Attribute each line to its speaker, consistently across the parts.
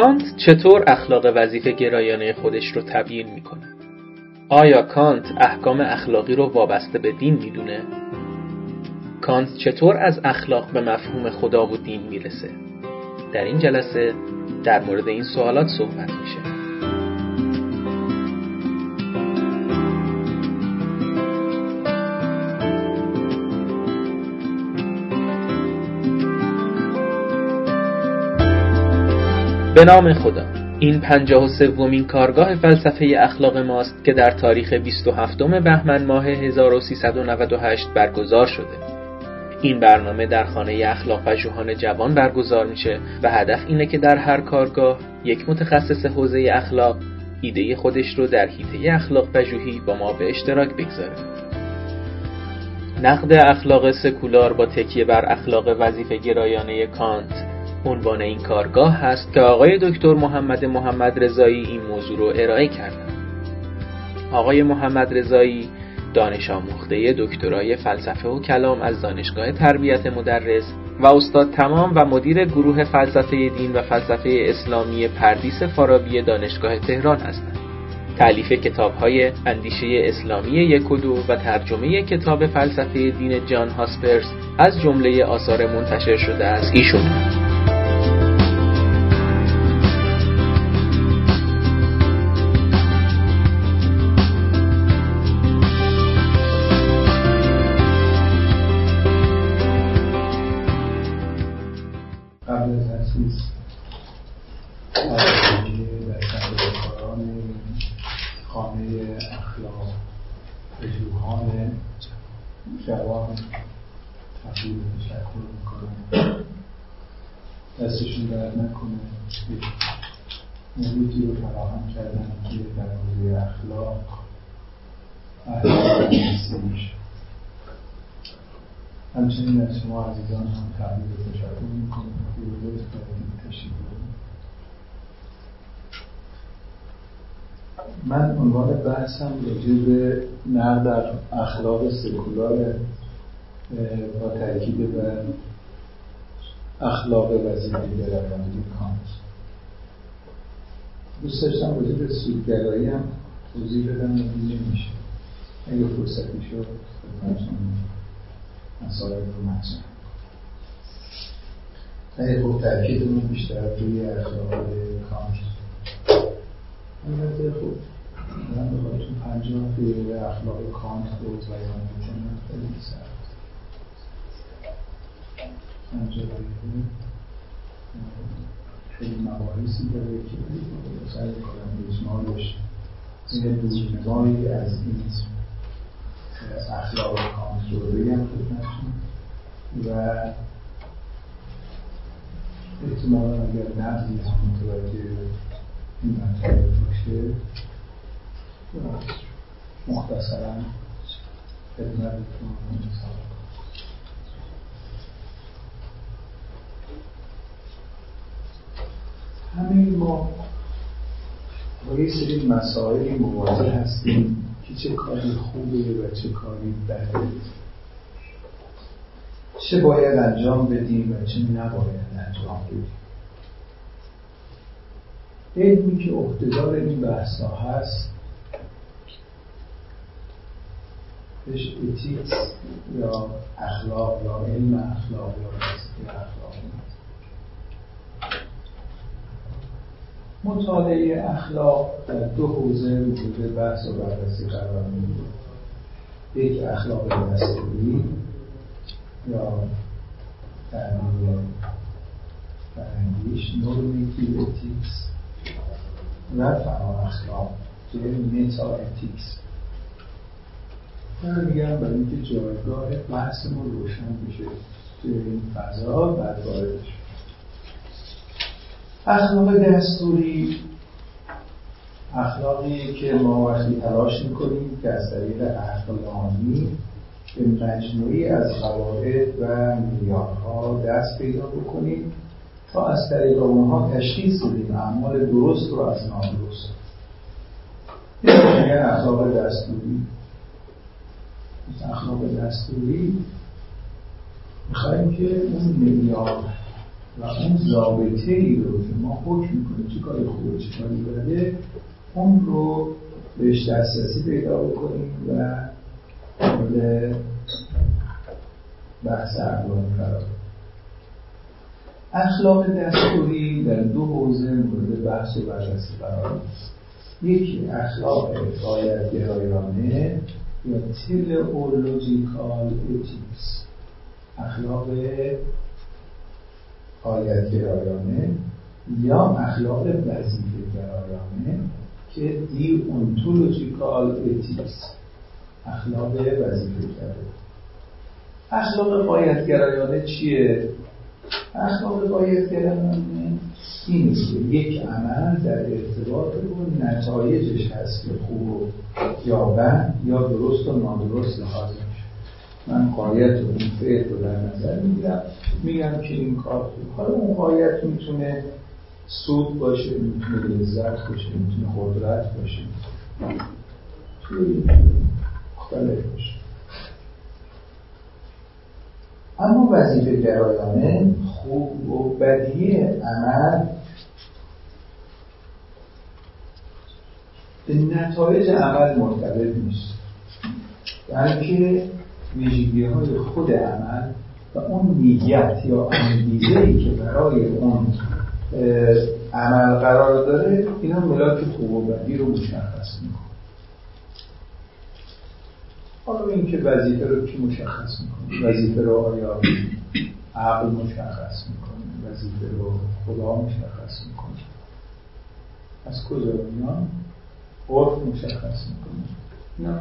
Speaker 1: کانت چطور اخلاق وظیفه گرایانه خودش رو تبیین می‌کنه؟ آیا کانت احکام اخلاقی رو وابسته به دین می‌دونه؟ کانت چطور از اخلاق به مفهوم خدا و دین می‌رسه؟ در این جلسه در مورد این سوالات صحبت میشه. به نام خدا. این پنجاه و سومین کارگاه فلسفه اخلاق ماست که در تاریخ 27 بهمن ماه 1398 برگزار شده. این برنامه در خانه اخلاق پژوهان جوان برگزار میشه و هدف اینه که در هر کارگاه یک متخصص حوزه اخلاق ایده خودش رو در حیطه اخلاق پژوهی با ما به اشتراک بگذاره. نقد اخلاق سکولار با تکیه بر اخلاق وظیفه گرایانه کانت. عنوان این کارگاه هست که آقای دکتر محمد محمد رضایی این موضوع رو ارائه کردند. آقای محمد رضایی دانش آموخته دکترای فلسفه و کلام از دانشگاه تربیت مدرس و استاد تمام و مدیر گروه فلسفه دین و فلسفه اسلامی پردیس فارابی دانشگاه تهران هستند. تعلیف کتاب های اندیشه اسلامی یک و دو و ترجمه کتاب فلسفه دین جان هاسپرس از جمله آثار منتشر شده از ایشون
Speaker 2: دستشون درد نکنه. موجودی رو فراهم کردن که در حوزه اخلاق همچنین از شما عزیزان هم تبدیل تشکر می‌کنم. که لطف کردید تشریف من عنوان بحثم راجع به نقد اخلاق سکولار با تاکید بر اخلاق وظیفه گرایانه کانت. دوست داشتم راجع به سودگرایی هم توضیح بدم نمیشه اگه فرصتی شد خدمتتون مسائل رو مطرح خب تاکیدمون بیشتر روی اخلاق کانت. البته خب من بخواهتون پنجاه دقیقه اخلاق کانت رو بیان بکنم خیلی سخت. خیلی مباحثی داره که سعی کنم اجمالش این دورنمایی از این اخلاق کانت رو بگم خدمتتون. و احتمالا اگر نقدی هم متوجه این مطالب باشه مختصرا خدمتتون همه ما با یه سری مسائلی مواجه هستیم که چه کاری خوبه و چه کاری بده. چه باید انجام بدیم و چه نباید انجام بدیم. علمی که عهدهدار این بحثا هست. بهش اتیکس یا اخلاق یا علم اخلاق یا اخلاق مطالعه اخلاق در دو حوزه مورد بحث و بررسی قرار می‌گیره. یک اخلاق دستوری یا تعبیر فرنگیش normative ethics و اخلاق که meta ethics من میگم برای اینکه جایگاه بحثمون روشن بشه توی این فضا بعد واردش اخلاق دستوری اخلاقی که ما وقتی تلاش می‌کنیم که از طریق اخلاقی به مجموعی از قواعد و معیارها دست پیدا بکنیم. تا از طریق اونها تشخیص بدیم اعمال درست رو از نادرست این اخلاق دستوری اخلاق دستوری می‌خوایم که اون معیار و اون ضابطه ای رو که ما حکم می‌کنیم چه کاری خوبه چه کاری بده اون رو بهش دسترسی پیدا بکنیم و مورد بحث اقلام قرار اخلاق دستوری در دو حوزه مورد بحث و بررسی قرار یکی اخلاق غایت گرایانه یا teleological ethics اخلاق غایت گرایانه یا اخلاق وظیفه گرایانه که deontological ethics اخلاق وظیفه کرده اخلاق غایت‌گرایانه چیه؟ اخلاق غایت‌گرایانه این که یک عمل در ارتباط با نتایجش هست که خوب یا بد یا درست و نادرست میشه. من قایت و این فعل رو در نظر می‌گیرم. میگم که این کار خوب. حالا اون قایت می‌تونه سود باشه می‌تونه لذت باشه می‌تونه قدرت باشه. مختلف باشه. اما وظیفه گرایانه خوب و بدی عمل به نتایج عمل مرتبط نیست. بلکه ویژگی های خود عمل و اون نیت یا انگیزه ای که برای اون عمل قرار داره اینا ملاک خوب و بدی رو مشخص می‌کنه. حالا اینکه وظیفه رو کی مشخص می‌کنه؟ وظیفه رو آیا عقل مشخص می‌کنه؟ وظیفه رو خدا مشخص می‌کنه؟ از کجا میان عرف مشخص می‌کنه؟ اینا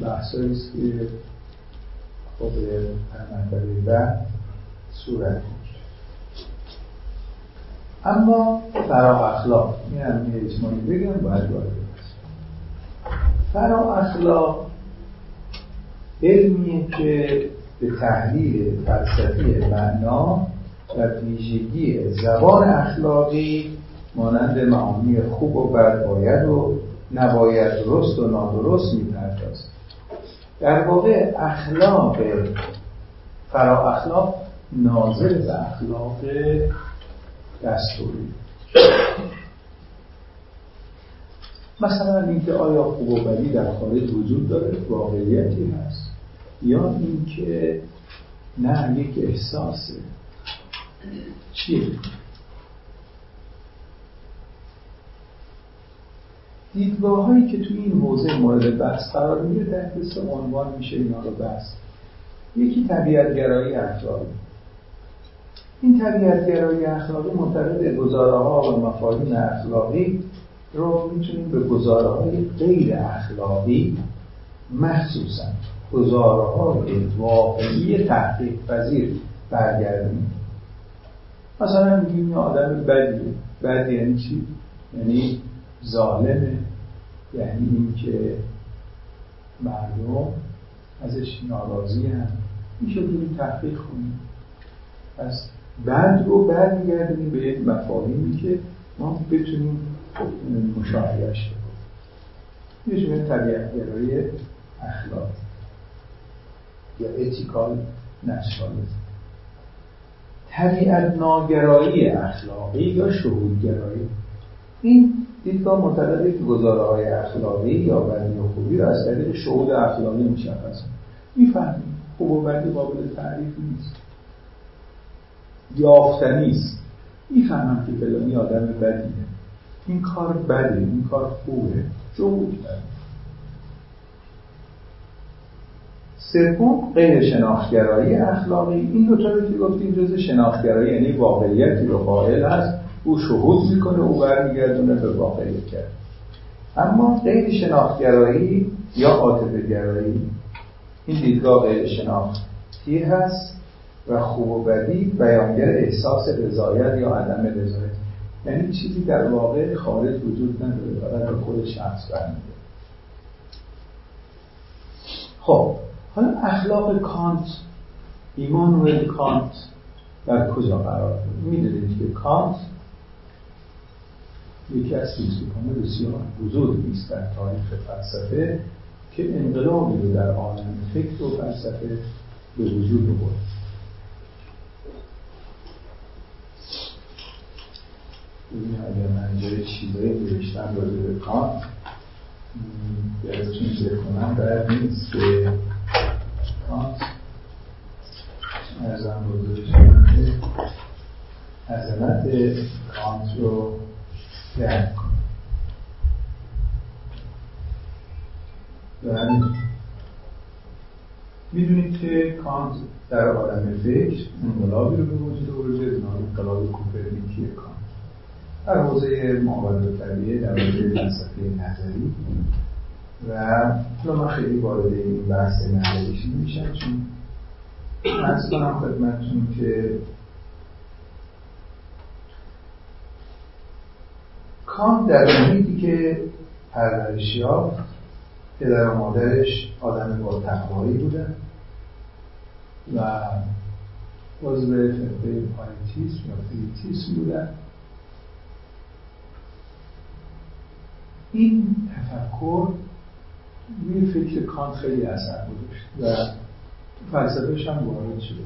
Speaker 2: بحثایی است که خب در بعد صورت اما فرا اخلاق این هم یه اجمالی بگم باید وارد فرا اخلاق علمیه که به تحلیل فلسفی معنا و ویژگی زبان اخلاقی مانند معانی خوب و بد باید و نباید درست و نادرست می‌پردازد. در واقع اخلاق فرا اخلاق ناظر به اخلاق دستوری. مثلا اینکه آیا خوب و بدی در خارج وجود داره واقعیتی هست. یا اینکه نه یک احساسه. چیه؟ دیدگاه هایی که توی این حوزه مورد بحث قرار می‌گیره در سه عنوان میشه اینا رو بحث. یکی طبیعتگرایی اخلاقی. این طبیعتگرایی اخلاقی به گزاره ها و مفاهیم اخلاقی رو می‌تونیم به گزاره های غیر اخلاقی مخصوصا گزاره های واقعی تحقیق پذیر برگردیم مثلا میگیم آدم بدیه. بد یعنی چی؟ یعنی ظالمه. یعنی اینکه مردم ازش ناراضی هم میشه بریم تحقیق کنیم. پس بعد رو برمیگردیم به یک مفاهیمی که ما بتونیم مشاهدهش کنیم یه طبیعت گرایی اخلاق یا اتیکال نشنالیزم طبیعت ناگرایی اخلاقی یا شهودگرایی؟ این دیدگاه معتقده که گزاره های اخلاقی یا بدی و خوبی را از طریق شهود اخلاقی مشخص می‌فهمیم. خوب و بدی قابل تعریف نیست. یافتنی است. می‌فهمم که فلانی آدم بدیه. این کار بده این کار خوبه. شهود کرد سوم غیر شناختگرایی اخلاقی. این دو تا که گفتیم جز شناختگرایی یعنی واقعیتی رو قائل هست. او شهود می‌کنه او برمیگردونه به واقعیت کرد. اما غیر شناختگرایی یا عاطفه گرایی این دیدگاه غیر شناختی هست و خوب و بدی بیانگر احساس رضایت یا عدم رضایت. یعنی چیزی در واقع خارج وجود نداره فقط به خود شخص برمیگرده. خب حالا اخلاق کانت ایمانوئل کانت در کجا قرار داره می‌دونید که کانت یکی از فیلسوفان بسیار بزرگی است در تاریخ فلسفه که انقلابی رو در عالم فکر و فلسفه به وجود آورد. ببین اگر من جای چیزایی نوشتم راجع به کانت ذکر کنم در نیست که کانت ارزم بزرگشم عظمت کانت رو درک کنم و می‌دونید که کانت در عالم فکر انقلابی رو به وجود آورده نام انقلاب کوپرنیکی کانت. در حوزه ماورای طبیعه در حوزه فلسفه نظری و من خیلی وارد این بحث نظریش نمیشم چون ارز کنم خدمتتون که کانت در محیطی که پرورش یافت پدر و مادرش آدم با تقوایی بودن و عضو فرقه پایتیسم یا فیتیسم بودن. این تفکر روی فکر کانت خیلی اثر گذاشت و فلسفهش هم وارد شده.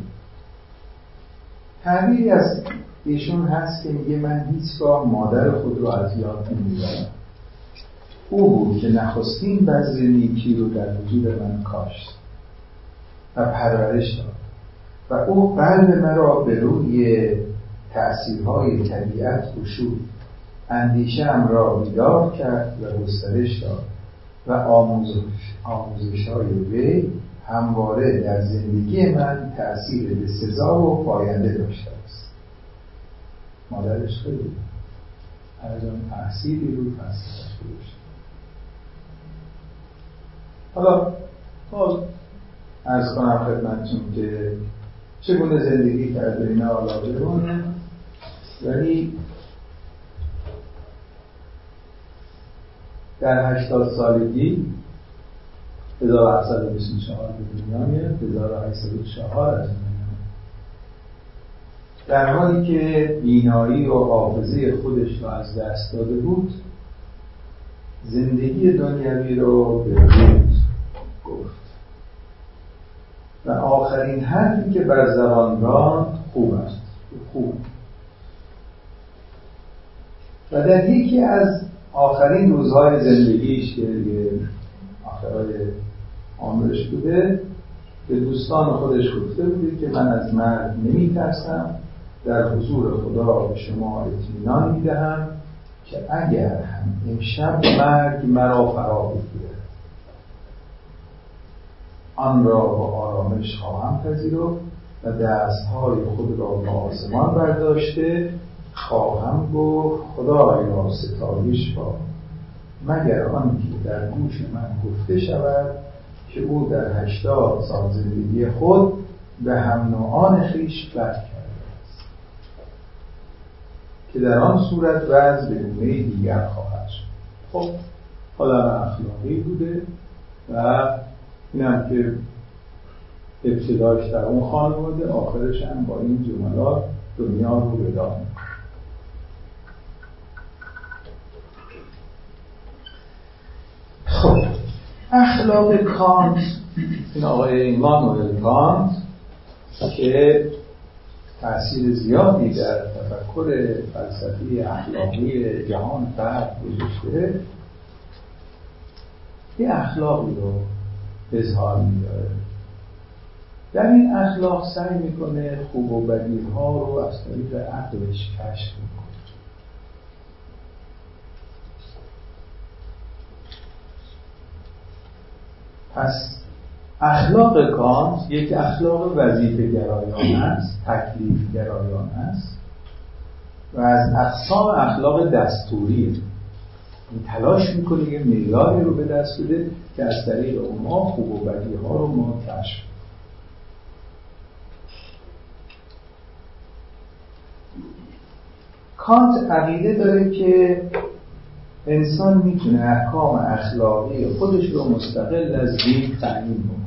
Speaker 2: تعبیری از ایشون هست که میگه من هیچگاه مادر خود رو از یاد نمی‌برم او بود که نخستین بذر نیکی رو در وجود من کاشت و پرورش داد و او قلب مرا به روی تأثیرهای طبیعت گشود اندیشم را بیدار کرد و گسترش داد. و آموزش, آموزش های وی همواره در زندگی من تأثیر به سزا و پاینده داشته است. مادرش خیلی از آن تأثیری رو فلسفهش گذاشته حالا باز ارز کنم خدمتتون که چگونه زندگی کرده اینا حالا ولی در هشتاد سالگی 1724 به دنیا میاد 1804 از در حالی که بینایی و حافظه خودش رو از دست داده بود زندگی دنیوی رو به گفت. و آخرین حرفی که بر زبان راند خوب است. خوب. و در یکی از آخرین روزهای زندگیش که آخرهای عامرش بوده به دوستان خودش گفته بوده که من از مرد نمی ترسم در حضور خدا به شما اطمینان می دهم که اگر هم امشب مرگ مرا فرا بگیرد. آن را با آرامش خواهم پذیرفت و دستهای خود را به آسمان برداشته خواهم گفت خدایا ستایش با. مگر که در گوش من گفته شود که او در هشتاد سال زندگی خود به هم نوعان خیش بد کرده است. که در آن صورت وضع به گونه دیگر خواهد شد. خب حالا اخلاقی بوده و اینم که ابتداش در اون خانواده آخرش هم با این جملات دنیا رو وداع خب اخلاق کانت. این آقای ایمانوئل کانت که تاثیر زیادی در تفکر فلسفی اخلاقی جهان فرد گذاشته یه اخلاقی رو اظهار میداره. در این اخلاق سعی می‌کنه خوب و بدی ها رو از طریق عقلش کشف می‌کنه پس اخلاق کانت یک اخلاق وظیفه گرایان است تکلیف گرایان است و از اقسام اخلاق دستوریه این تلاش می‌کنه یه معیاری رو به دست بده که از طریق اونها خوب و بدی ها رو ما کشف کانت عقیده داره که انسان می‌تونه احکام اخلاقی خودش رو مستقل از دین تعیین کنه.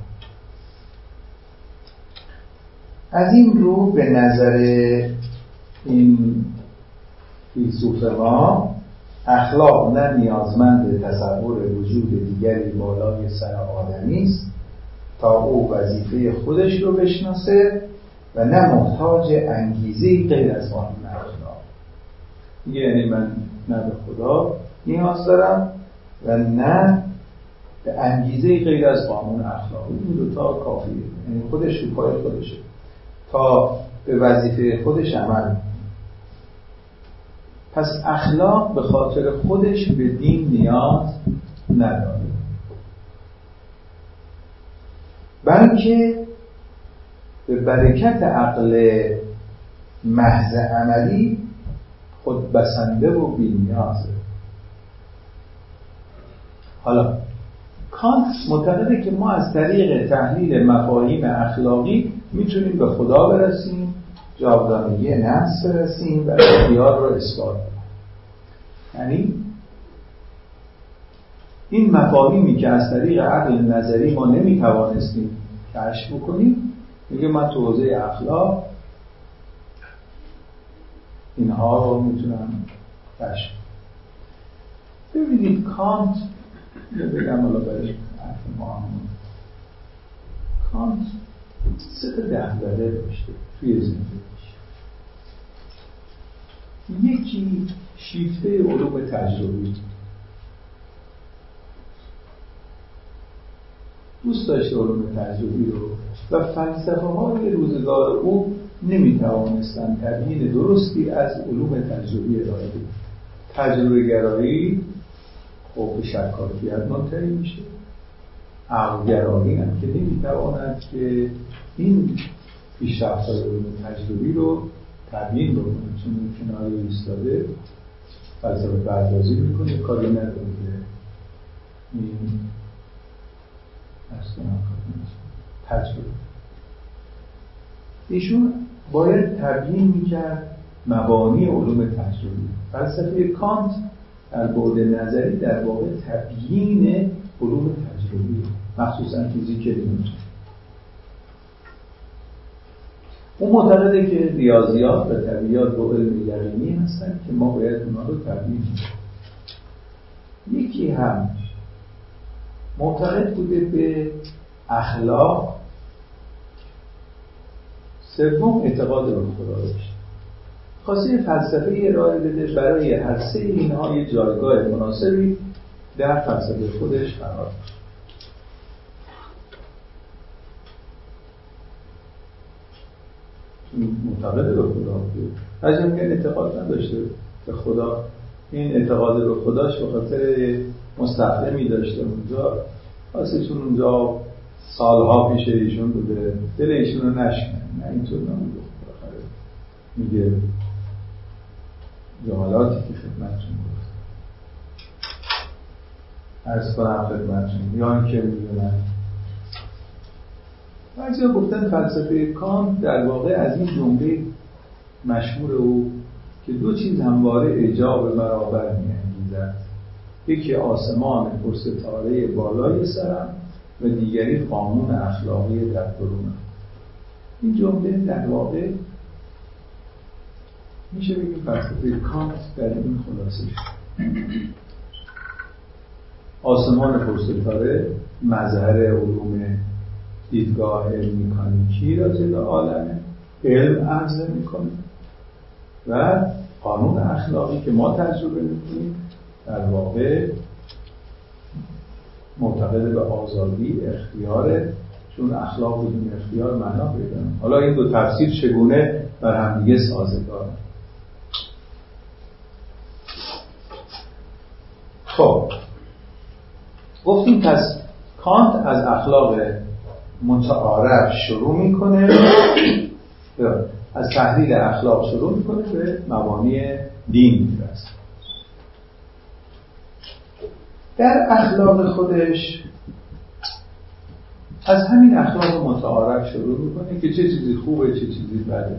Speaker 2: از این رو به نظر این فیلسوف ما اخلاق نه نیازمند تصور وجود دیگری بالای سر آدمی است تا او وظیفه خودش رو بشناسه و نه محتاج انگیزه غیر از آن میگه یعنی من نه به خدا نیاز دارم و نه به انگیزه غیر از قانون اخلاقی این دوتا کافیه یعنی خودش رو پای خودشه. تا به وظیفه خودش عمل پس اخلاق به خاطر خودش به دین نیاز نداره. بلکه به برکت عقل محض عملی خود بسنده و بینیازه حالا کانت معتقده که ما از طریق تحلیل مفاهیم اخلاقی می‌تونیم به خدا برسیم جاودانگی نفس برسیم و اختیار رو اثبات یعنی این مفاهیمی که از طریق عقل نظری ما نمی‌توانستیم کشف بکنیم میگه من تو حوزه اخلاق اینها رو می‌تونم کشف ببینید کانت بگم حالا برای حرف ما کانت سه تا دهدره داشته توی زندگیش. یکی شیفته علوم تجربی. دوست داشته علوم تجربی رو و فلسفه های روزگار او نمی توانستن تبیین درستی از علوم تجربی ارائه بدن. تجربه گرایی به شکافیت منتهی میشه. عقلگرایی هم که نمی‌تواند که این پیشرفت های تجربی رو تبیین بکنه. چون کنار ایستاده فلسفه پردازی می‌کنه. کاری نداره این تجربه. ایشون باید تبیین می‌کرد مبانی علوم تجربی. فلسفه کانت در بعد نظری در واقع تبیین علوم تجربی مخصوصا فیزیک نیوتن اون معتقده که ریاضیات و طبیعیات و علم یقینی هستن که ما باید اونها رو تبیین یکی هم معتقد بوده به اخلاق سوم اعتقاد به خدا داشت خواسته فلسفه ارائه بده برای هر سه اینها یه جایگاه مناسبی در فلسفه خودش قرار معتقد به خدا از که اعتقاد نداشته به خدا. این اعتقاد به خداش به خاطر مستخدمی داشته اونجا. چون اونجا سالها پیش ایشون بوده. دل ایشون رو نشکنه نه اینطور نبوده میگه جملاتی که خدمتتون گفت ارز کنم خدمتتون یا اینکه می‌دونن بعضی گفتن فلسفه کان در واقع از این جمله مشهور او که دو چیز همواره اجاب برابر میانگیزد یکی آسمان پرستاره بالای سرم و دیگری قانون اخلاقی در درونم این جمله در واقع میشه بگیم فلسفه کانت در این خلاصه. آسمان پرستاره مظهر علوم دیدگاه علمی کانیکی را به عالم علم عرضه می‌کنه. و قانون اخلاقی که ما تجربه می‌کنیم در واقع معتقد به آزادی اختیار چون اخلاق بدون اختیار معنا پیدا حالا این دو تفسیر چگونه بر همدیگه سازگاره خب. گفتیم پس کانت از اخلاق متعارف شروع می‌کنه. از تحلیل اخلاق شروع می‌کنه به مبانی دین می‌رسه. در اخلاق خودش از همین اخلاق متعارف شروع می‌کنه که چه چیزی خوبه چه چیزی بده.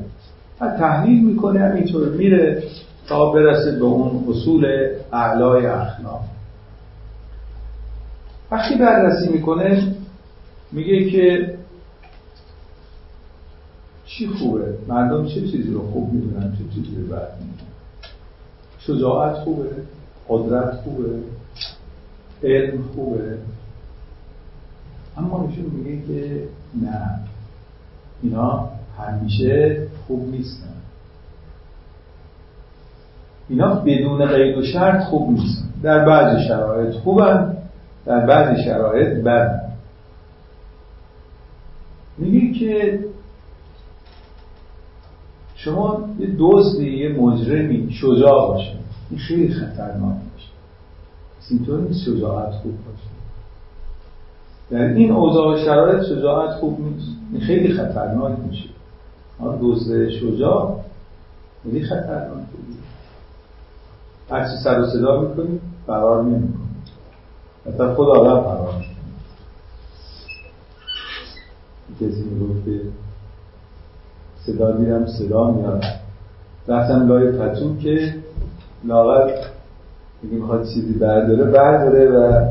Speaker 2: و تحلیل می‌کنه همینطور میره. تا برسه به اون اصول اعلای اخلاق. وقتی بررسی می‌کنه میگه که چی خوبه؟ مردم چه چیزی رو خوب می‌دونن چه چیزی رو بد می‌دونن؟ شجاعت خوبه؟ قدرت خوبه؟ علم خوبه؟ اما ایشون میگه که نه. اینا همیشه خوب نیستن. اینا بدون قید و شرط خوب نیست. در بعضی شرایط خوبن در بعضی شرایط بد میگه که شما یه دزدی یه مجرمی شجاع باشه. این خیلی خطرناک باشه. نیست شجاعت خوب باشه. در این اوضاع شرایط شجاعت خوب نیست. این خیلی خطرناک میشه. دزد شجاع خیلی خطرناک هرچی سر و صدا می‌کنیم فرار نمی‌کنیم حتی خود آدم فرار کسی می‌گفت که صدا دیرم صدا میاد. رفتم لای پتون که لاغر میگه می‌خواد چیزی برداره برداره و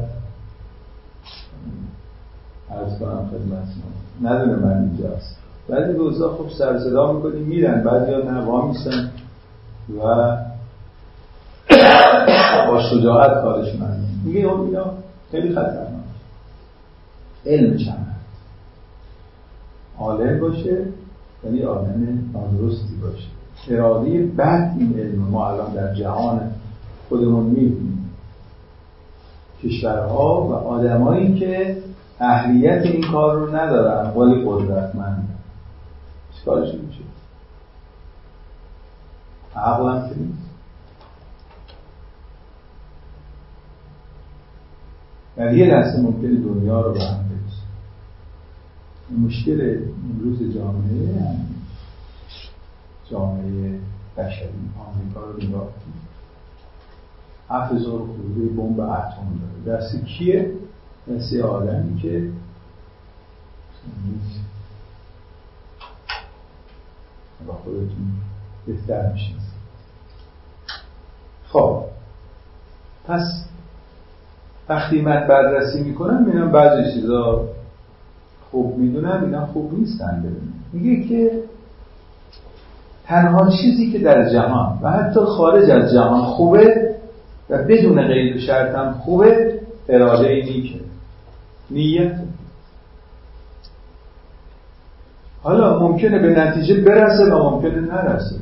Speaker 2: عرض کنم خدمت ندونه من اینجاست. بعضی روزا خب سر صدا می‌کنیم میرن بعضی ها نه میسن و با شجاعت کارش من میگه اینا خیلی خطرناک. علم چند؟ عالم باشه ولی آدم نادرستی باشه. اراده بعد این علم ما الان در جهان خودمون می‌بینیم. کشورها و آدمایی که اهلیت این کار رو ندارن ولی قدرتمند. چیکارش میشه؟ که نیست. در یه لحظه ممکنه دنیا رو به هم مشکل امروز جامعه جامعه بشری. آمریکا رو نگاه کنید هفت هزار خورده بمب اتم داره. دست کیه؟ دست آدمی که با خودتون بهتر میشین خب. پس وقتی من بررسی می‌کنم می‌بینم بعضی چیزا خوب می‌دونم اینا خوب نیستن ببینم. میگه که تنها چیزی که در جهان و حتی خارج از جهان خوبه و بدون قید شرط هم خوبه اراده نیکه نیت. حالا ممکنه به نتیجه برسه و ممکنه نرسه.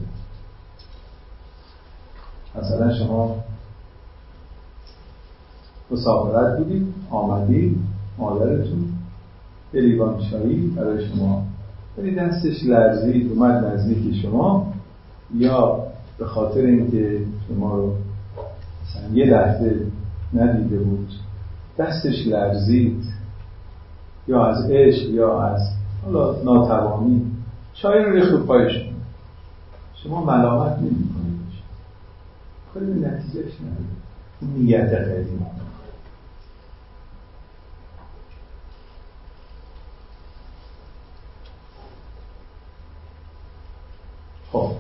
Speaker 2: مثلا شما مسافرت بودید آمدید مادرتون یه لیوان چایی برای شما. ولی دستش لرزید اومد نزدیک شما یا به خاطر اینکه شما رو مثلا یه لحظه ندیده بود دستش لرزید یا از عشق یا از حالا ناتوانی. چای رو ریخت پای شما ملامت نمی کنید کاری به نتیجهش ندید نیت خیلی مهمه خب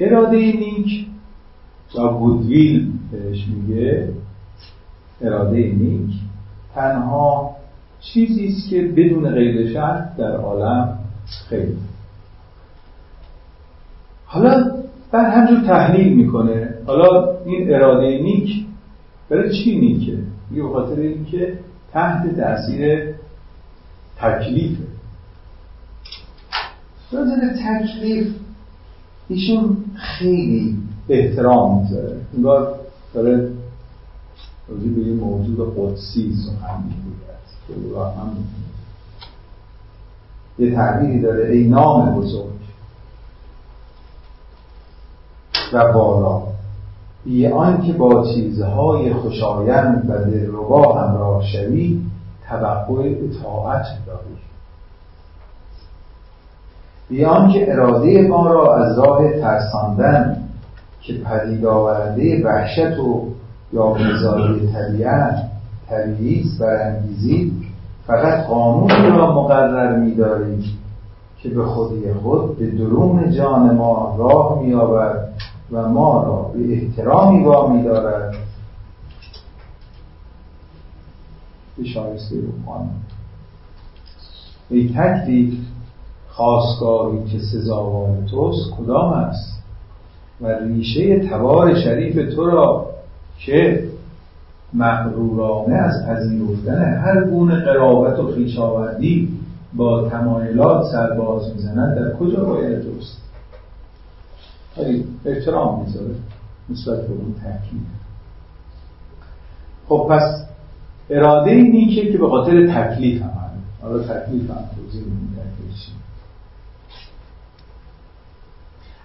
Speaker 2: اراده نیک و گودویل بهش میگه. اراده نیک. تنها چیزی است که بدون غیر شرط در عالم خیر. حالا بعد همجور تحلیل می‌کنه. حالا این اراده نیک برای چی نیکه؟ میگه به خاطر اینکه تحت تاثیر تکلیفه. راجع تکلیف ایشون خیلی احترام می‌ذاره. انگار داره راجع به یه موجود قدسی سخن می‌گوید. هم یه تعبیری داره. ای نام بزرگ. و بالا. بی آنکه با چیزهای خوشایند و دلربا همراه شوی توقع اطاعت داری. بیان که اراده ما را از راه ترساندن که پدید آورنده وحشت و یا مزاری طبیعت طبیعی برانگیزی فقط قانون را مقرر می‌دارید که به خودی خود به درون جان ما راه می‌یابد و ما را به احترامی وامی دارد به شایسته رو ای تکلیف خواستگاری که سزاوار توست کدام است؟ و ریشه تبار شریف تو را که مغرورانه از پذیرفتن هر گونه قرابت و خیشاوردی با تمایلات سرباز می‌زنند در کجا باید توست؟ ولی احترام می‌ذاره نسبت به اون تکلیف خب پس اراده نیکه که به خاطر تکلیف هم حالا تکلیف هم توضیح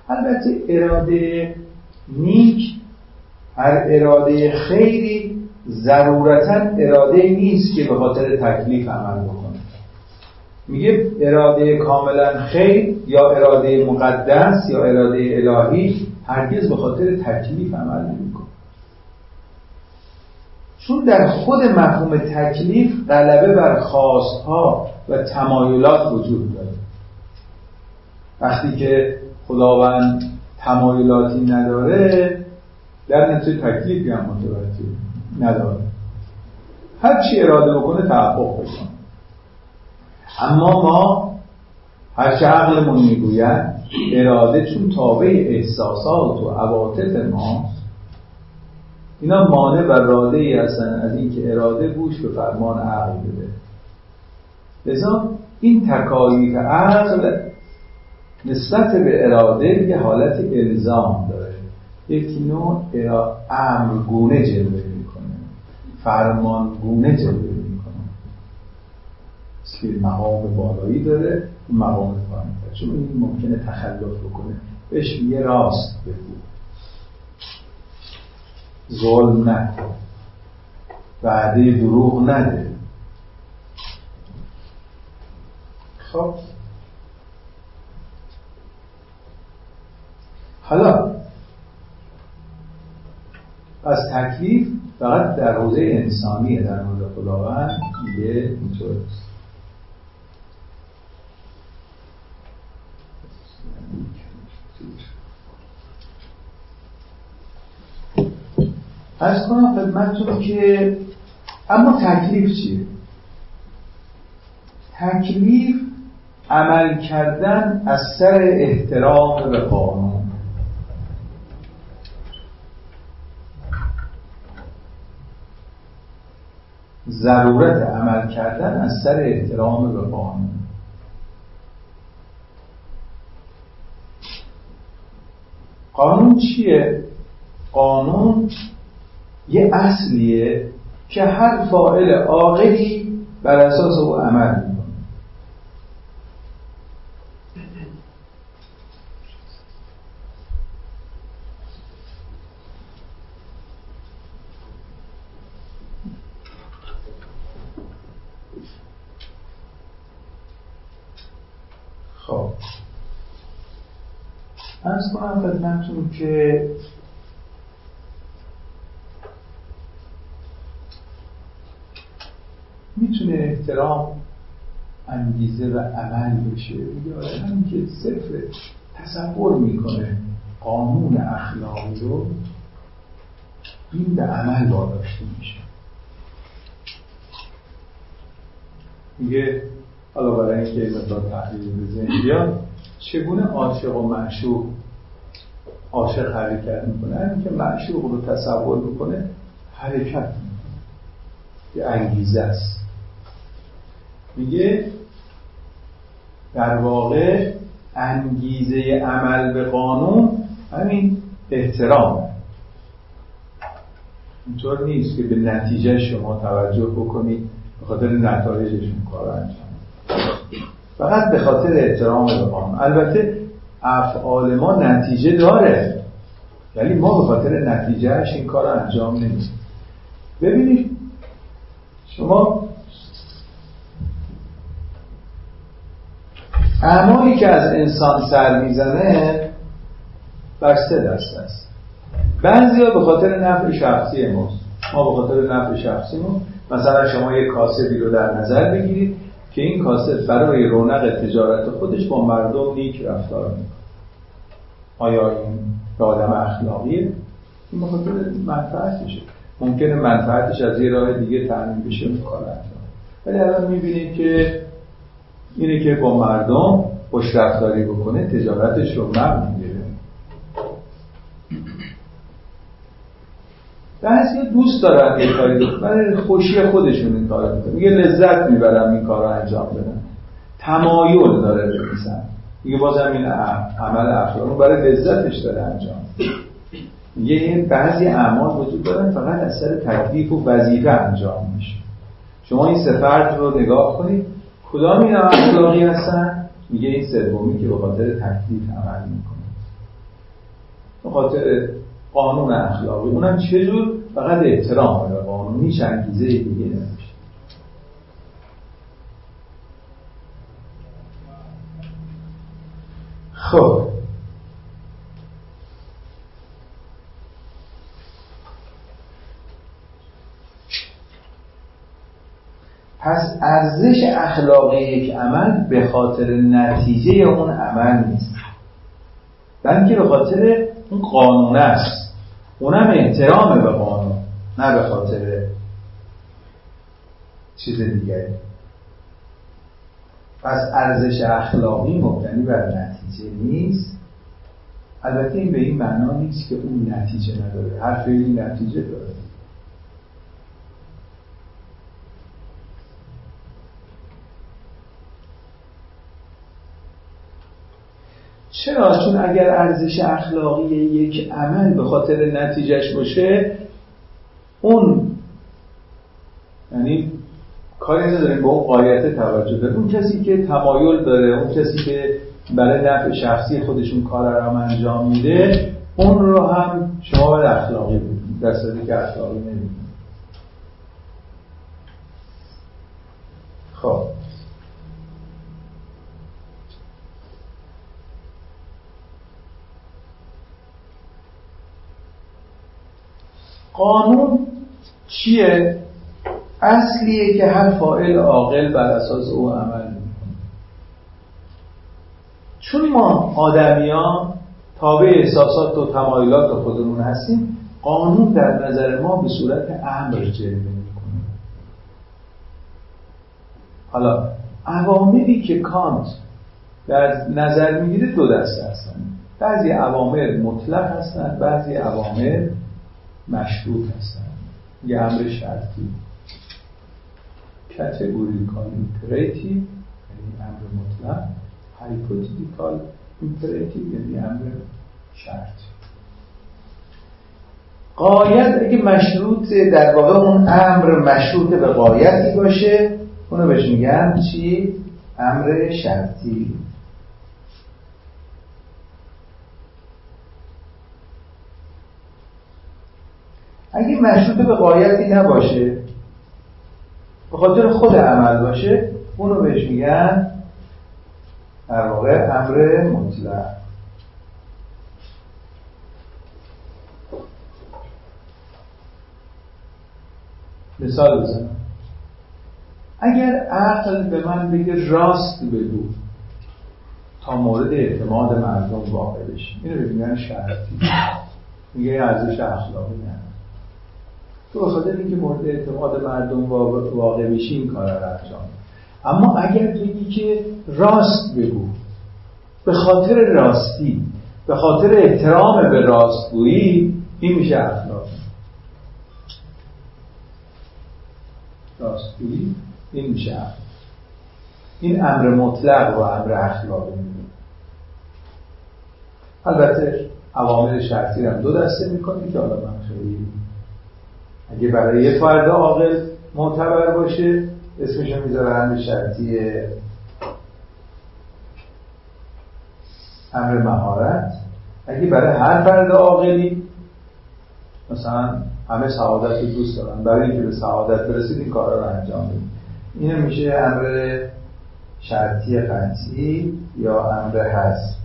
Speaker 2: البته اراده نیک هر اراده خیری ضرورتا اراده نیست که به خاطر تکلیف عمل بکنه. میگه اراده کاملا خیر یا اراده مقدس یا اراده الهی هرگز به خاطر تکلیف عمل نمی‌کنه. چون در خود مفهوم تکلیف غلبه بر خواستها و تمایلات وجود داره. وقتی که خداوند تمایلاتی نداره در نتیجه تکلیفی هم متوجه نداره. هر چی اراده بکنه تحقق بکنه. اما ما هرچه عقلمون می‌گوید اراده چون تابع احساسات و عواطف ما اینا مانع و راده ای هستن از اینکه اراده گوش به فرمان عقل بده. لذا این تکالیف عقل نسبت به اراده یه حالت الزام داره. یک نوع امرگونه جلوه می‌کنه. فرمانگونه جلوه می‌کنه. که مقام بالایی داره مقام پایین چون این ممکنه تخلف بکنه. بهش یه راست بگو. ظلم نکن. وعده دروغ نده. خب؟ حالا از تکلیف فقط در حوزه انسانیه در مورد خداوند میگه اینطور از کنم خدمتتون که اما تکلیف چیه؟ تکلیف عمل کردن از سر احترام به قانون. ضرورت عمل کردن از سر احترام به قانون قانون چیه؟ قانون یه اصلیه که هر فاعل عاقلی بر اساس او عمل می‌کنه خب ارز کنم خدمتتون که می‌تونه احترام انگیزه و عمل بشه. یا که صرف تصور می‌کنه قانون اخلاقی رو این به عمل واداشته میشه. میگه حالا برای اینکه مقدار تحلیل به ذهن بیاد چگونه عاشق و معشوق عاشق حرکت می‌کنه. همین که معشوق رو تصور می‌کنه حرکت یه انگیزه است. میگه در واقع انگیزه عمل به قانون همین احترام. اینطور نیست که به نتیجه شما توجه بکنید به خاطر نتایجشون کار انجام فقط به خاطر احترام به قانون. البته افعال ما نتیجه داره. ولی ما به خاطر نتیجهش این کار انجام نمیدیم. ببینید شما اعمالی که از انسان سر می‌زنه بر سه دست است. بعضی به خاطر نفع شخصی ماست. ما به خاطر نفع شخصی ما مثلا شما یک کاسبی رو در نظر بگیرید که این کاسب برای رونق تجارت خودش با مردم نیک رفتار می‌کنه. آیا این به آدم اخلاقیه؟ این به خاطر منفعتشه ممکنه منفعتش از یه راه دیگه تعمین بشه کار ولی الان می‌بینید که اینه که با مردم خوش رفتاری بکنه تجارتش رو مبن می‌گیره. بعضی دوست دارن یه کاری برای خوشی خودشون این کار میگه لذت می‌برم این کار رو انجام بدم. تمایل داره بنویسن میگه بازم این عمل اخلاقی برای لذتش داره انجام. یه بعضی اعمال وجود دارن فقط از سر تکلیف و وظیفه انجام میشه. شما این سفرد رو نگاه کنید کدام این اخلاقی هستن؟ میگه این سومی که به خاطر تکلیف عمل می‌کنه. به خاطر قانون اخلاقی. اونم چجور فقط احترام به قانون هیچ انگیزه دیگه نمیشه خب. پس ارزش اخلاقی یک عمل به خاطر نتیجه اون عمل نیست. بلکه به خاطر اون قانون است. اونم احترام به قانون نه به خاطر چیز دیگری. پس ارزش اخلاقی مبتنی بر نتیجه نیست. البته این به این معنا نیست که اون نتیجه نداره. هر فعلی نتیجه داره. چرا؟ چون اگر ارزش اخلاقی یک عمل به خاطر نتیجهش باشه اون یعنی کاری نداریم به اون قایت توجه داره. اون کسی که تمایل داره اون کسی که برای نفع شخصی خودشون کار رو انجام میده اون رو هم شما باید اخلاقی بودید. در که اخلاقی نمی‌دید خب. قانون چیه؟ اصلیه که هر فاعل عاقل بر اساس او عمل می‌کنه. چون ما آدمیان تابع احساسات و تمایلات خودمون هستیم قانون در نظر ما به صورت امر جلوه می‌کنه. حالا اوامری که کانت در نظر می‌گیره دو دسته هستن. بعضی اوامر مطلق هستن بعضی اوامر مشروط هستن. یه امر شرطی. categorical imperative یعنی امر مطلق. hypothetical imperative یعنی امر شرطی غایت اگه مشروط در واقع اون امر مشروط به غایتی باشه اونو بهش میگن چی؟ امر شرطی. اگه مشروط به قایتی نباشه به خاطر خود عمل باشه اونو بهش میگن در واقع امر مطلق. مثال بزنم. اگر عقل به من بگه راست بگو تا مورد اعتماد مردم واقع بشی اینو بگن شرطی. میگه ارزش اخلاقی نه. تو به خاطر اینکه مورد اعتماد مردم واقع بشی این کار رو انجام اما اگر بگی که راست بگو به خاطر راستی به خاطر احترام به راستگویی این میشه اخلاق. راستگویی این میشه اخلاق. این امر مطلق و امر اخلاقی البته عوامل شرطی هم دو دسته می‌کنیم که حالا من خیلی اگه برای یه فرد عاقل معتبر باشه اسمش رو می‌ذارن به شرطی امر مهارت. اگه برای هر فرد عاقلی مثلا همه سعادت رو دوست دارن برای اینکه به سعادت برسید این کارا رو انجام بدید. اینو میشه امر شرطی قطعی یا امر هست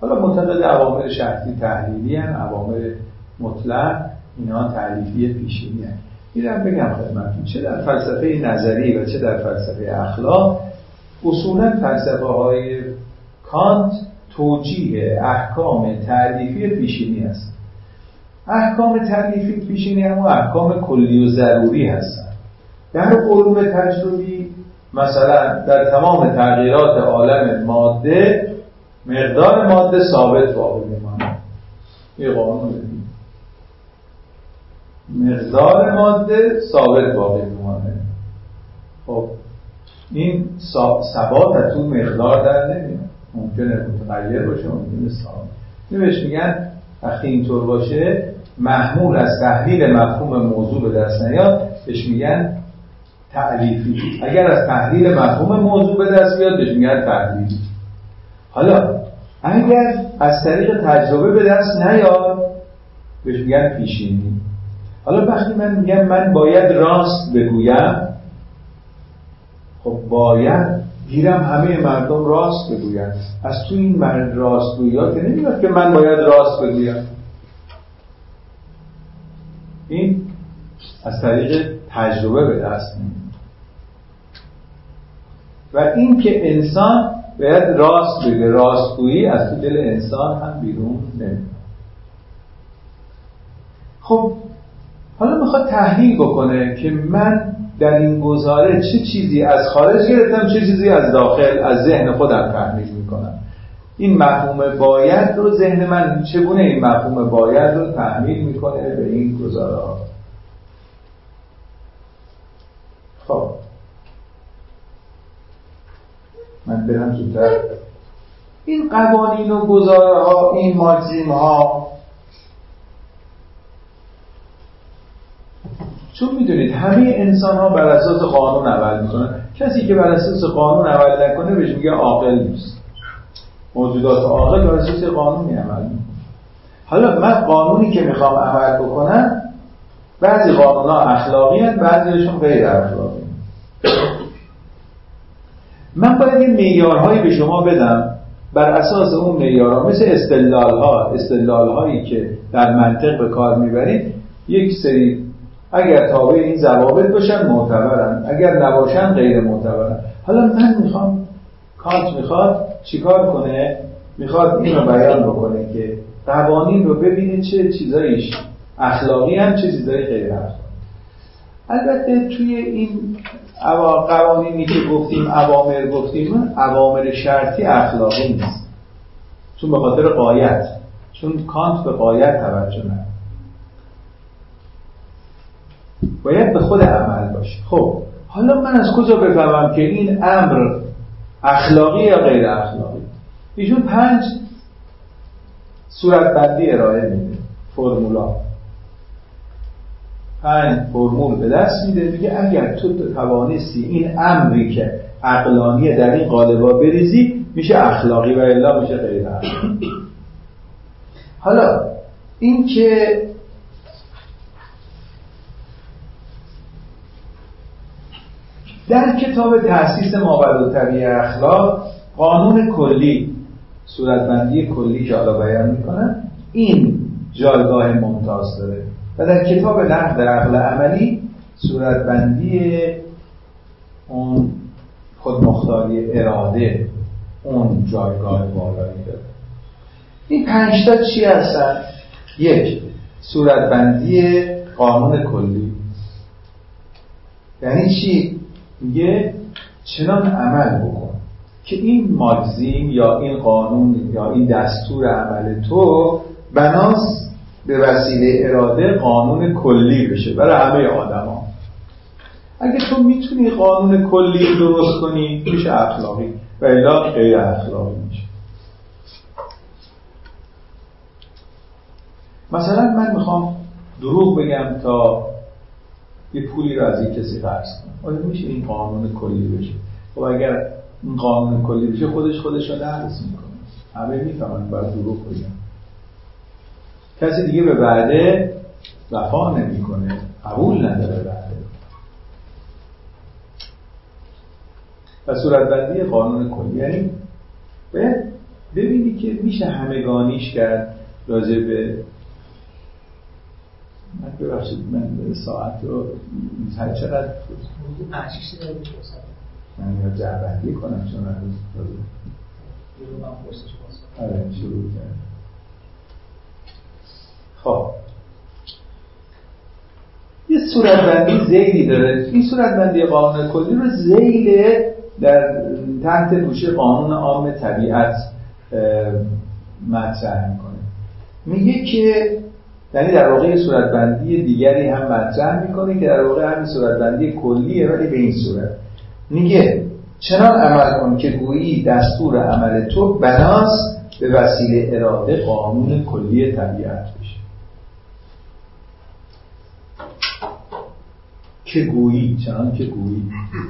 Speaker 2: حالا معتقد عوامل شرطی تحلیلی هم عوامل مطلق اینا تعلیفی پیشینی هست میرم بگم خدمتتون. چه در فلسفه نظری و چه در فلسفه اخلاق اصولا فلسفه های کانت توجیه احکام تعلیفی پیشینی هست. احکام تعلیفی پیشینی هم احکام کلی و ضروری هستن. در علوم تجربی مثلا در تمام تغییرات عالم ماده مقدار ماده ثابت واقع میماند. یه قانون. مقدار ماده ثابت باقی میمانه خب این ثبات تو مقدار در نمیاد. ممکنه متغیر باشه ممکنه ثابت. بهش میگن وقتی اینطور باشه محمول از تحلیل مفهوم موضوع به دست نیاد. بهش میگن تعلیفی. اگر از تحلیل مفهوم موضوع به دست بیاد بهش میگن تحلیلی حالا اگر از طریق تجربه به دست نیاد بهش میگن پیشینی. حالا وقتی من میگم من باید راست بگویم خب باید گیرم همه مردم راست بگویم. از تو این مرد راست گویا که نمیاد که من باید راست بگویم. این از طریق تجربه به دست میاد. و این که انسان باید راست بگه راستگویی از تو دل انسان هم بیرون نمیاد. خب حالا می‌خواد تحلیل بکنه که من در این گزاره چه چیزی از خارج گرفتم چه چیزی از داخل از ذهن خودم تحلیل می‌کنم. این مفهوم باید رو ذهن من چگونه این مفهوم باید رو تحمیل می‌کنه به این گزاره ها؟ خب. من برم زودتر. این قوانین و گزاره ها این ماکسیم ها چون می‌دونید همه انسان ها بر اساس قانون عمل می‌کنن. کسی که بر اساس قانون عمل نکنه بهش میگه عاقل نیست. موجودات عاقل بر اساس قانونی عمل می‌کنه حالا من قانونی که می‌خوام عمل بکنم بعضی قانون ها اخلاقی هست بعضیشون غیر اخلاقی. من باید یه به شما بدم بر اساس اون معیارها. مثل استدلال ها استدلال هایی که در منطق به کار می‌برید یک سری اگر تابع این ضوابط باشن معتبرن. اگر نباشن غیر معتبرن. حالا من می‌خوام کانت می‌خواد چیکار کنه؟ می‌خواد این رو بیان بکنه که قوانین رو ببینه چه چیزایش اخلاقی هم چه چیزای غیر اخلاقی. البته توی این قوانینی که گفتیم اوامر گفتیم اوامر شرطی اخلاقی نیست. چون به خاطر قایت. چون کانت به قایت توجه نداره. باید به خود عمل باشه. خب حالا من از کجا بفهمم که این امر اخلاقی یا غیر اخلاقی؟ ایشون پنج صورت بندی ارائه میده فرمولا. پنج فرمول به دست میده میگه اگر تو توانستی این امری که عقلانی در این قالبا بریزی میشه اخلاقی و الا میشه غیر اخلاقی. حالا این که در کتاب تأسیس مابد و اخلاق قانون کلی صورتبندی کلی که حالا بیان می‌کنن این جایگاه ممتاز داره و در کتاب نقد عقل عملی صورتبندی اون خودمختاری اراده اون جایگاه بالایی داره این پنجتا چی هستن؟ یک صورتبندی قانون کلی یعنی چی؟ میگه چنان عمل بکن که این ماگزین یا این قانون یا این دستور عمل تو بناس به وسیله اراده قانون کلی بشه برای همه آدما. اگه تو می‌تونی قانون کلی درست کنی میشه اخلاقی و الا غیر اخلاقی میشه. مثلا من می‌خوام دروغ بگم تا یه پولی رو از یک کسی قرض کنم آیا میشه این قانون کلی بشه. خب اگر این قانون کلی بشه خودش خودش رو نقض می‌کنه. همه می‌فهمن باید دروغ بگم کسی دیگه به وعده وفا نمی‌کنه قبول نداره وعده. و صورتبندی قانون کلی یعنی ببینی که میشه همگانیش کرد راجع به ببخشید من ساعت رو هر چقدر من یا جعبندی کنم چون من آره شروع کرد خب. یه صورتبندی زیلی داره. این صورتبندی قانون کلی رو زیل در تحت گوشه قانون عام طبیعت مطرح می‌کنه. میگه که یعنی در واقع صورتبندی دیگری هم مطرح می‌کنه که در واقع همین صورتبندی کلیه ولی به این صورت. میگه چنان عمل کن که گویی دستور عمل تو بناس به وسیله اراده قانون کلی طبیعت بشه. که گویی چنان که گویی.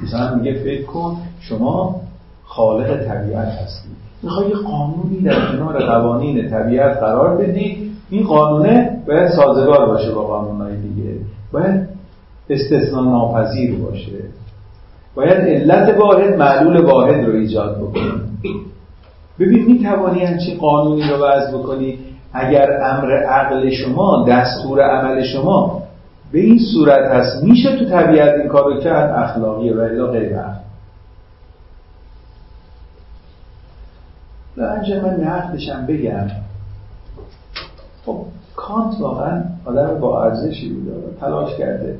Speaker 2: مثلا میگه فکر کن شما خالق طبیعت هستی. می‌خوای یه قانونی در کنار قوانین طبیعت قرار بدی این قانونه باید سازگار باشه با قانونهای دیگه. باید استثناء ناپذیر باشه. باید علت واحد معلول واحد رو ایجاد بکنی ببین می‌توانی همچین قانونی رو وضع بکنی. اگر امر عقل شما دستور عمل شما به این صورت هست میشه تو طبیعت این کارو کرد؟ اخلاقیه و الا غیر اخلاقی. من نقدشم بگم. کانت واقعا آدم با ارزشی بود تلاش کرده.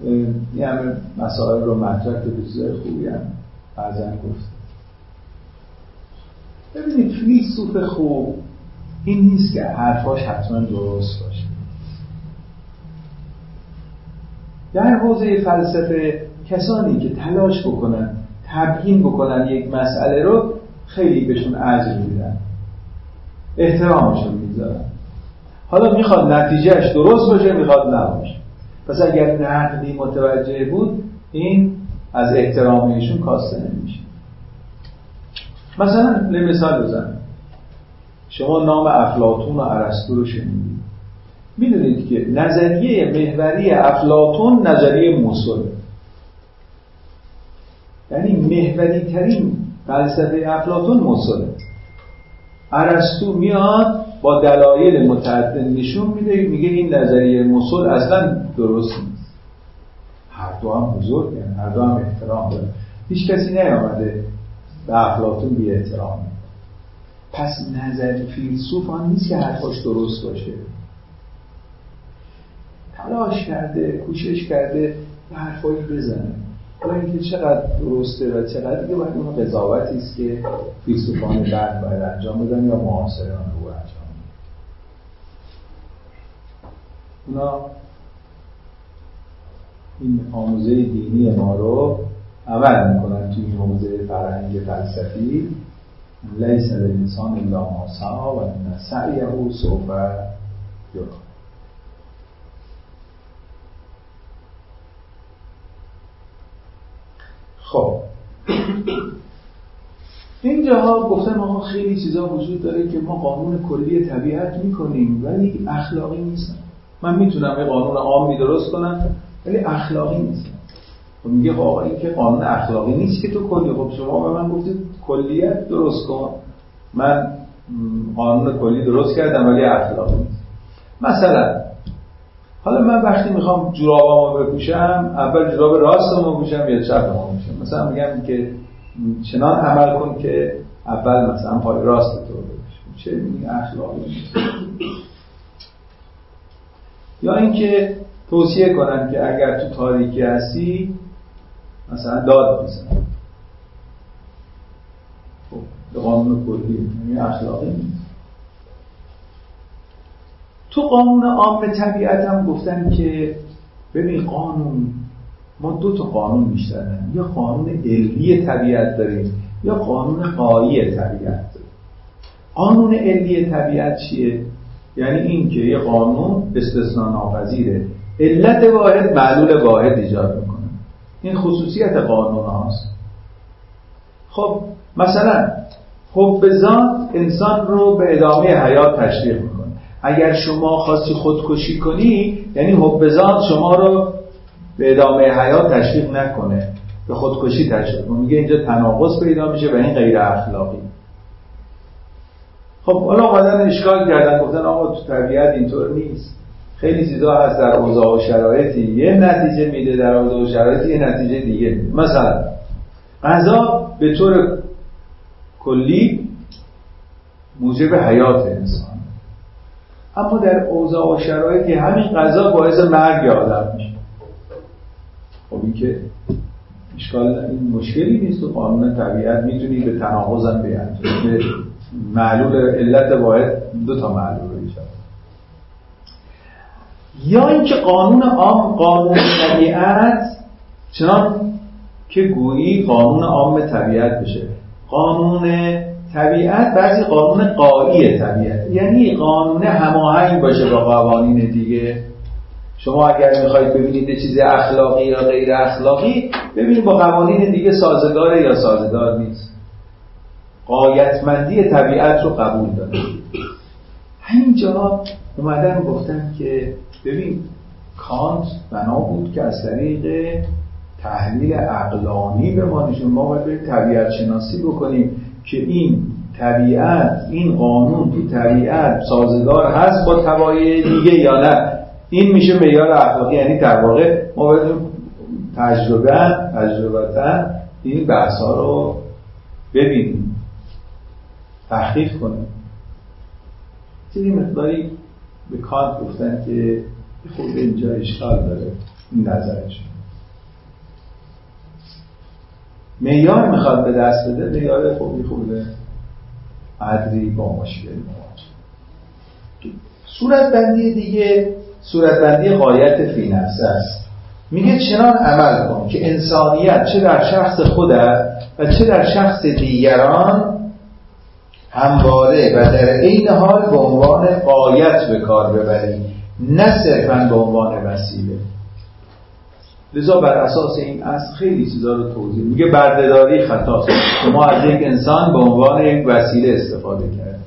Speaker 2: این همه مسائل رو مطرح به چیزای خوبی هم بعضا گفت. ببینید فیلسوف خوب این نیست که حرفاش حتما درست باشه. در حوزه فلسفه کسانی که تلاش بکنن تبیین بکنن یک مسئله رو خیلی بهشون اجر میدن. احترامشون می‌ذارن. حالا می‌خواد نتیجهش درست باشه می‌خواد نباشه. پس اگر نقدی متوجه بود این از احترام ایشون کاسته نمیشه. مثلا مثال بزن. شما نام افلاتون و ارسطو رو شنیدید. می‌دونید که نظریه محوری افلاتون نظریه موسوله یعنی محوری ترین فلسفه افلاتون موسوله ارسطو میاد با دلایل متعدد نشون میده میگه این نظریه موسول اصلا درست نیست. هر دو هم بزرگ هر دو هم احترام داره هیچ کسی نیامده به افلاتون بی احترام. پس نظر فیلسوف آن نیست که حرفاش درست باشه. تلاش کرده کوشش کرده حرفایی بزنه. حالا اینکه چقدر درسته و چقدر دیگه باید اون قضاوتی است که فیلسوفان بعد باید انجام بدن یا معاصران رو انجام بدن اونا این آموزه دینی ما رو عمل می‌کنن توی این حوزه فرهنگ فلسفی. لیس للانسان الا ما سعی و ان سعیه سوف یرا. خب. اینجاها گفتم آقا خیلی چیزا وجود داره که ما قانون کلی طبیعت می‌کنیم ولی اخلاقی نیستن من می‌تونم یه قانون عامی درست کنم ولی اخلاقی نیست. خب میگه آقا این که قانون اخلاقی نیست که تو کلی. خب شما به من گفتید کلیت درست کن. من قانون کلی درست کردم ولی اخلاقی نیست. مثلا حالا من وقتی می‌خوام جورابامو بپوشم اول جوراب راستمو بپوشم یا چپمو بپوشم؟ مثلا میگم که چنان عمل کن که اول مثلا پای راست تو بپوشم چه اخلاقی نیست. یا اینکه توصیه کنن که اگر تو تاریکی هستی مثلا داد بزن. خب قانون کلی یعنی اخلاقی نیست. تو قانون عام طبیعت هم گفتن که ببین قانون ما دو تا قانون بیشتر یا قانون علی طبیعت داریم یا قانون قایی طبیعت داریم. قانون علی طبیعت چیه؟ یعنی این که یه قانون استثناء ناپذیره علت واحد معلول واحد ایجاد می‌کنه. این خصوصیت قانون هاست. خب مثلا حب ذات انسان رو به ادامه حیات تشویق می‌کنه. اگر شما خواستی خودکشی کنی یعنی حب ذات شما رو به ادامه حیات تشویق نکنه. به خودکشی تشویق میگه اینجا تناقض پیدا میشه و این غیر اخلاقی. خب حالا اومدن اشکال کردن گفتن آقا تو طبیعت اینطور نیست. خیلی چیزا هست در اوضاع و شرایطی. یه نتیجه میده در اوضاع و شرایطی یه نتیجه دیگه. مثلا غذا به طور کلی موجب حیات انسان. اما در اوضاع و شرایطی همین غذا باعث مرگ آدم میشه. خب این که اشکال این مشکلی نیست تو قانون طبیعت می‌تونی به تناقضم بیان به معلول علت واحد دو تا معلول رو ایجاد یا اینکه قانون عام قانون طبیعت چنان که گویی قانون عام طبیعت بشه. قانون طبیعت بعضی قانون قایی طبیعت. یعنی قانون هماهنگ باشه با قوانین دیگه. شما اگر می‌خواید ببینید چیز اخلاقی یا غیر اخلاقی ببینید با قوانین دیگه سازگاره یا سازگار نیست. قایتمندی طبیعت رو قبول داره همینجا اومدن گفتن که ببین کانت بنا بود که از طریق تحلیل عقلانی به ما نشون ما باید طبیعت شناسی بکنیم که این طبیعت این قانون تو طبیعت سازگار هست با طبایع دیگه یا نه. این میشه معیار اخلاقی یعنی در واقع ما باید تجربه تجربتا این بحث ها رو ببینیم. تحقیق کنیم چیزی مقداری به کانت گفتن که خود اینجا اشکال داره این نظرش. میار می‌خواد به دست بده میار خوبی خوبه عدری با مشکل مواجه. صورت بندی دیگه صورت بندی قایت فی نفسه است. میگه چنان عمل کن که انسانیت چه در شخص خودت و چه در شخص دیگران همواره و در عین حال به عنوان قایت به کار ببری نه صرفا به عنوان وسیله. لذا بر اساس این اصل خیلی چیزا رو توضیح میگه. بردهداری خطاست شما از یک انسان به عنوان یک وسیله استفاده کرد.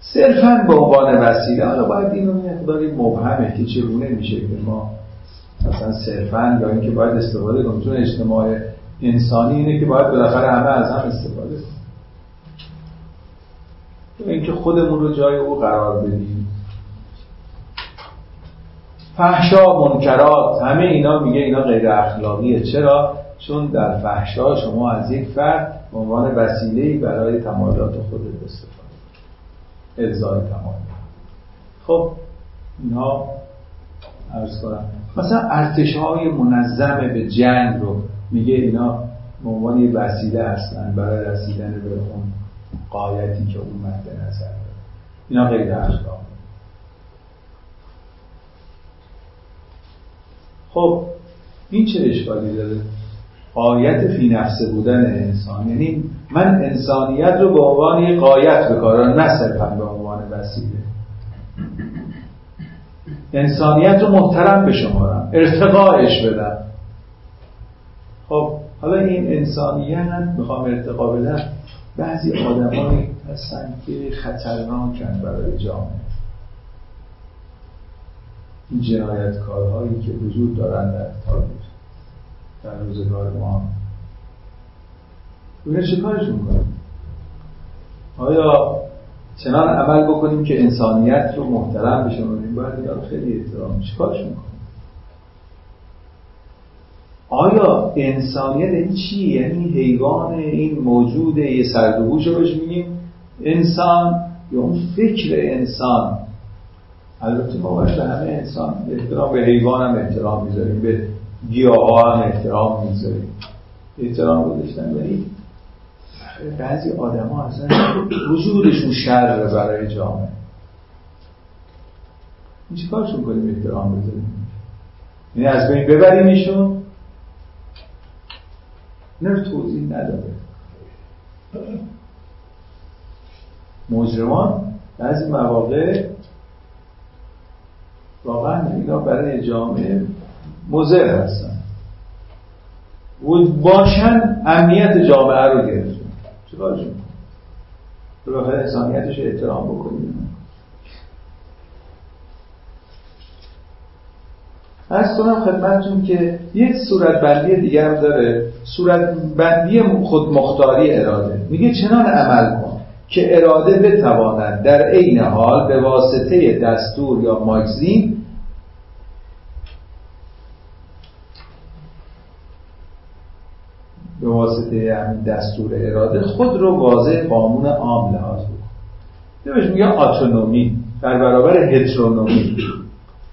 Speaker 2: صرفا به عنوان وسیله. حالا باید اینو مقداری مبهمه که چگونه میشه که ما مثلا صرفا یا اینکه باید استفاده کنیم. چون اجتماع انسانی اینه که باید بالاخره همه از هم استفاده کنیم. اینکه خودمون رو جای او قرار بدیم. فحشا منکرات همه اینا میگه اینا غیر اخلاقیه. چرا؟ چون در فحشا شما از یک فرد به عنوان وسیله برای تمایلات خودت استفاده ارزای تمایل خب اینها عرض کنم. مثلا ارتش های منظم به جنگ رو میگه اینا به عنوان وسیله هستن برای رسیدن به اون قایتی که اون مد نظر اینا غیر اخلاق خب این چه اشکالی داره؟ قایت فی نفسه بودن انسان. یعنی من انسانیت رو به عنوان یک قایت بکارم نه صرفا به عنوان وسیله. انسانیت رو محترم بشمارم ارتقاش بدم. خب حالا این انسانیت می‌خوام ارتقا بدم. بعضی آدمایی هستن که خطرناکن برای جامعه. این جنایتکارهایی که وجود دارن در تاریخ در روزگار ما. اینا چه کارشون آیا چنان عمل بکنیم که انسانیت رو محترم بشماریم؟ باید اینا خیلی احترام. چیکارشون کنیم آیا انسانیت این چیه؟ یعنی حیوان این موجود یه سردوهوش رو بهش میگیم. انسان یا اون فکر انسان؟ البته ما باید به همه انسان احترام به حیوان هم احترام می‌ذاریم به گیاه هم احترام می‌ذاریم. احترام گذاشتن ولی بعضی آدم ها اصلا وجودشون شر برای جامعه. این چی کارشون کنیم احترام بذاریم؟ یعنی از بین ببریمشون نه رو توضیح نداره مجرمان بعضی مواقع واقعا اینا برای جامعه مضر هستن. و باشن امنیت جامعه رو گرفتن. چیکارشون بالاخره انسانیتش احترام بکنیم. از کنم خدمتتون که یک صورت بندی دیگر هم داره. صورت بندی خود مختاری اراده. میگه چنان عمل کن که اراده بتواند در عین حال به واسطه دستور یا ماگزین به واسطه همین دستور اراده خود رو واضح قانون عام لحاظ بکن. بهش میگه آتونومی. در برابر هترونومی.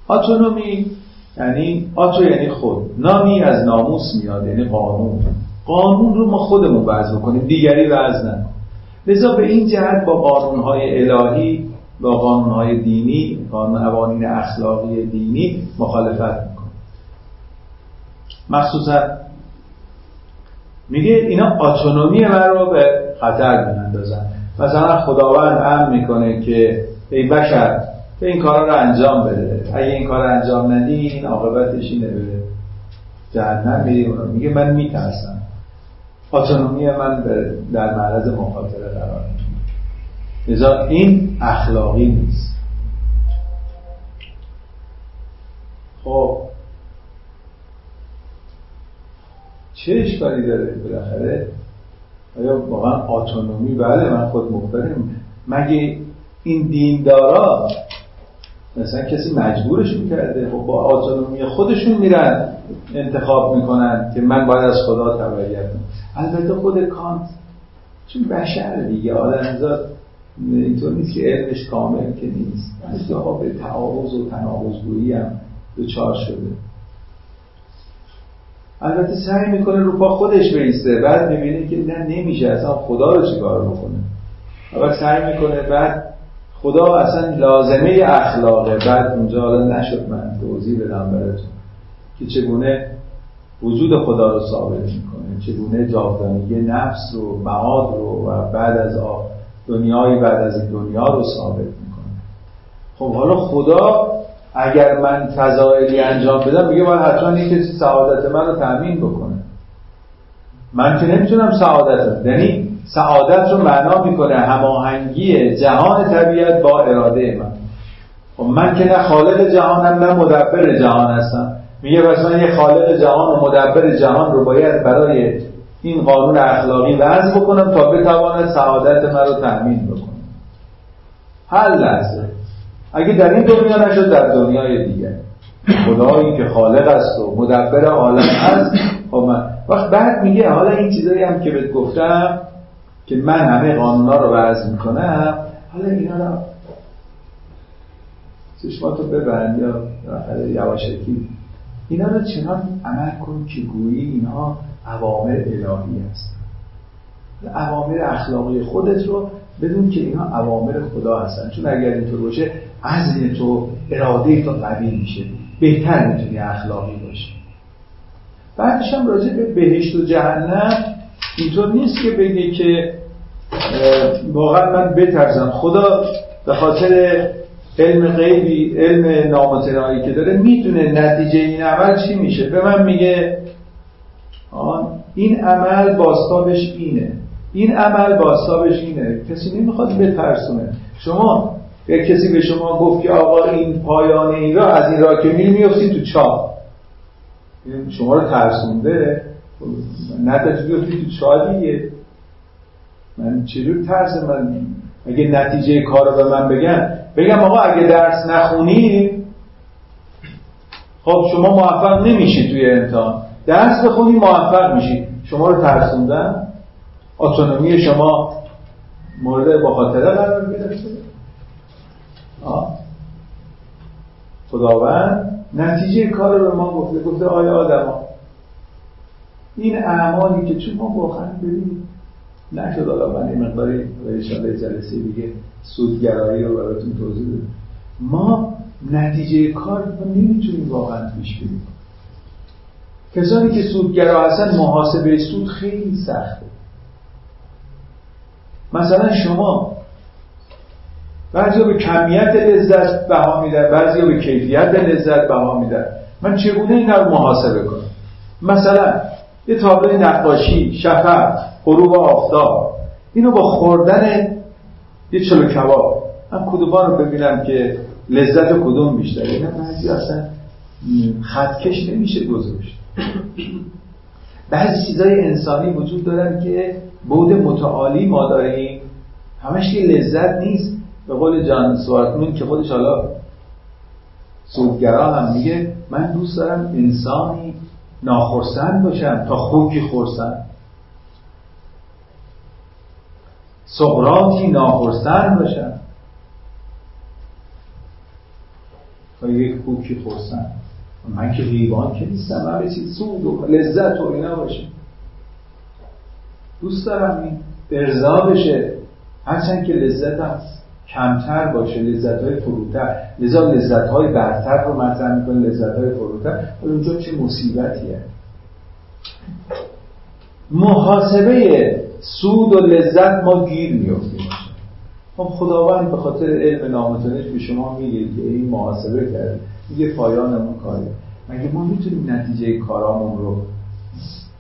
Speaker 2: آتونومی یعنی آتو یعنی خود. نامی از ناموس میاد یعنی قانون. قانون رو ما خودمون وضع کنیم دیگری وضع نکنیم لذا به این جهت با قانونهای الهی با قانونهای دینی قانون قوانین اخلاقی دینی مخالفت می‌کنه مخصوصا میگه اینا اتونومی من رو به خطر میاندازن. مثلا خداوند امر می‌کنه که ای بشر به این کارا رو انجام بده. اگه این کار انجام ندی این عاقبتش اینه به جهنم میری میگه من میترسم. اتونومی من در معرض مخاطره قرار لذا این اخلاقی نیست. خب. چه اشکالی داره بالاخره؟ آیا واقعا اتونومی بله من خود مختارم مگه این دیندارا مثلا کسی مجبورش می‌کرده خب با اتونومی خودشون میرن انتخاب می‌کنن که من باید از خدا تبعیت البته خود کانت چون بشر دیگه آدمزاد اینطور نیست که علمش کامل که نیست. مثل به تعارض و تناقضگویی هم دچار شده. البته سعی می‌کنه رو پا خودش بیسته بعد می‌بینه که نه نمیشه. اصلا خدا رو چیکار بکنه؟ اول سعی می‌کنه بعد خدا اصلا لازمه اخلاقه بعد اونجا حالا نشد من توضیح بدم براتون که چگونه وجود خدا رو ثابت می‌کنه چگونه جاودانگی نفس رو معاد رو و بعد از دنیای بعد از این دنیا رو ثابت می‌کنه. خب حالا خدا اگر من فضایلی انجام بدم میگه باید حتما این کسی سعادت من رو تأمین بکنه من که نمی‌تونم سعادت یعنی سعادت رو معنا می‌کنه هماهنگی جهان طبیعت با اراده من. خب من که نه خالق جهانم نه مدبر جهان هستم. میگه پس من یه خالق جهان و مدبر جهان رو باید برای این قانون اخلاقی وضع بکنم تا بتواند سعادت من رو تأمین بکنم. هر لحظه. اگه در این دنیا نشد در دنیای دیگر خدایی که خالق است و مدبر عالم است خب من وقت بعد میگه حالا این چیزایی هم که بهت گفتم که من همه قانونا رو وضع می‌کنم حالا اینا رو چشماتو ببند یا یواشکی. اینا رو چنان عمل کن که گویی اینها عوامر الهی است عوامر اخلاقی خودت رو بدون که اینا عوامر خدا هستن. چون اگر اینطور باشه عزم تو اراده تو قوی میشه. بهتر می‌تونی اخلاقی باشی. بعدش هم راجع به بهشت و جهنم اینطور نیست که بگی که واقعا من بترزم خدا به خاطر علم غیبی علم نامتنایی که داره می‌دونه نتیجه این عمل چی میشه. به من میگه این عمل باستابش اینه. این عمل باستابش اینه. کسی نمی‌خواد بترسونه. شما یک کسی به شما گفت که آقا این پایان این را از این را که میری میفتی تو چاه شما رو ترسونده. نتیجه بیفتی تو چاه دیگه. من چجور ترس من اگه نتیجه کار رو به من بگن بگم آقا اگه درس نخونی خب شما موفق نمیشی توی امتحان. درس بخونی موفق میشی. شما رو ترسوندن؟ اتونومی شما مورد با خاطره قرار گرفته. خداوند نتیجه کار رو به ما گفته. گفته آیا آدم این اعمالی که چون ما واقعا ببینیم؟ نشد حالا من این مقداری انشاءالله جلسه دیگه سودگرایی رو براتون توضیح بدم. ما نتیجه کار رو نمی‌تونیم واقعا پیش بگیریم کسانی که سودگرا هستن محاسبه سود خیلی سخته. مثلا شما بعضی به کمیت لذت بها میدن بعضی به کیفیت لذت بها میدن. من چگونه این رو محاسبه کنم؟ مثلا یه تابلو نقاشی شفق غروب آفتاب. اینو با خوردن یه چلو کباب. من کدوم رو ببینم که لذت کدوم بیشتره. اینا بعضی اصلا خطکش نمیشه گذاشت. بعضی چیزای انسانی وجود دارن که بود متعالی ما داریم. همش که لذت نیست. به قول جان سوارتمون که خودش حالا سودگرا هم میگه من دوست دارم انسانی ناخرسند باشم تا خوکی خورسند سقراطی ناخرسند باشم تا یک خوکی خورسند من که حیوان که نیستم من چیز سود و لذت و اینا باشه. دوست دارم این ارضا بشه. هرچند که لذت هم کمتر باشه لذت های فروتر. لذا لذت های برتر رو مطرح می‌کنه لذت های فروتر اونجا چه مصیبتیه؟ محاسبه سود و لذت ما گیر میفتیم خب خداوند به خاطر علم نامتونش به شما میگه که این محاسبه کرده. میگه پایان اون کاره. مگه ما می‌تونیم نتیجه کارامون رو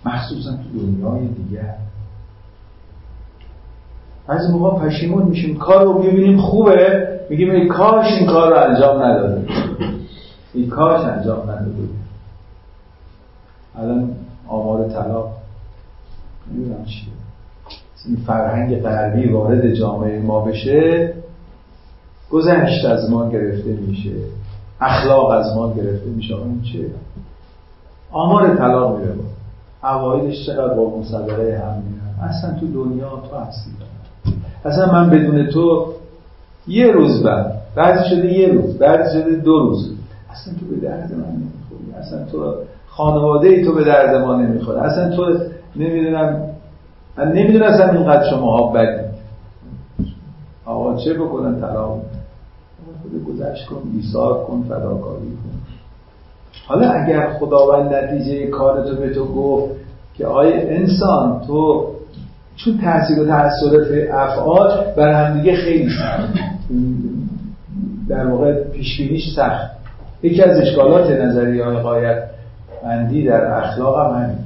Speaker 2: مخصوصا تو دنیای دیگر بعضی موقع پشیمون میشیم. کار رو می‌بینیم خوبه میگیم ای کاش این کار رو انجام نداده ای کاش انجام نداده الان آمار طلاق نمی‌دونم چیه. این فرهنگ غربی وارد جامعه ما بشه گذشت از ما گرفته میشه. اخلاق از ما گرفته میشه. این چه آمار طلاق میره با اوایلش چقدر با مصدقه هم میرن اصلا تو دنیا تو هستی. اصلا من بدون تو یه روز بعد بعضی شده یه روز بعضی شده دو روز. اصلا تو به درد من نمی‌خوری. اصلا تو خانواده ای تو به درد ما نمی‌خوره. اصلا تو نمی‌دونم من نمی‌دونستم اینقدر شما ها بدید آقا چه بکنن طلاق؟ خود گذشت کن ایثار کن فداکاری کن. حالا اگر خداوند نتیجه کارتو به تو گفت که آیا انسان تو چون تاثیر و تاثیر افعال بر همدیگه خیلی در واقع پیشبینیش سخت. یکی از اشکالات نظری های قایت در اخلاق هم همین.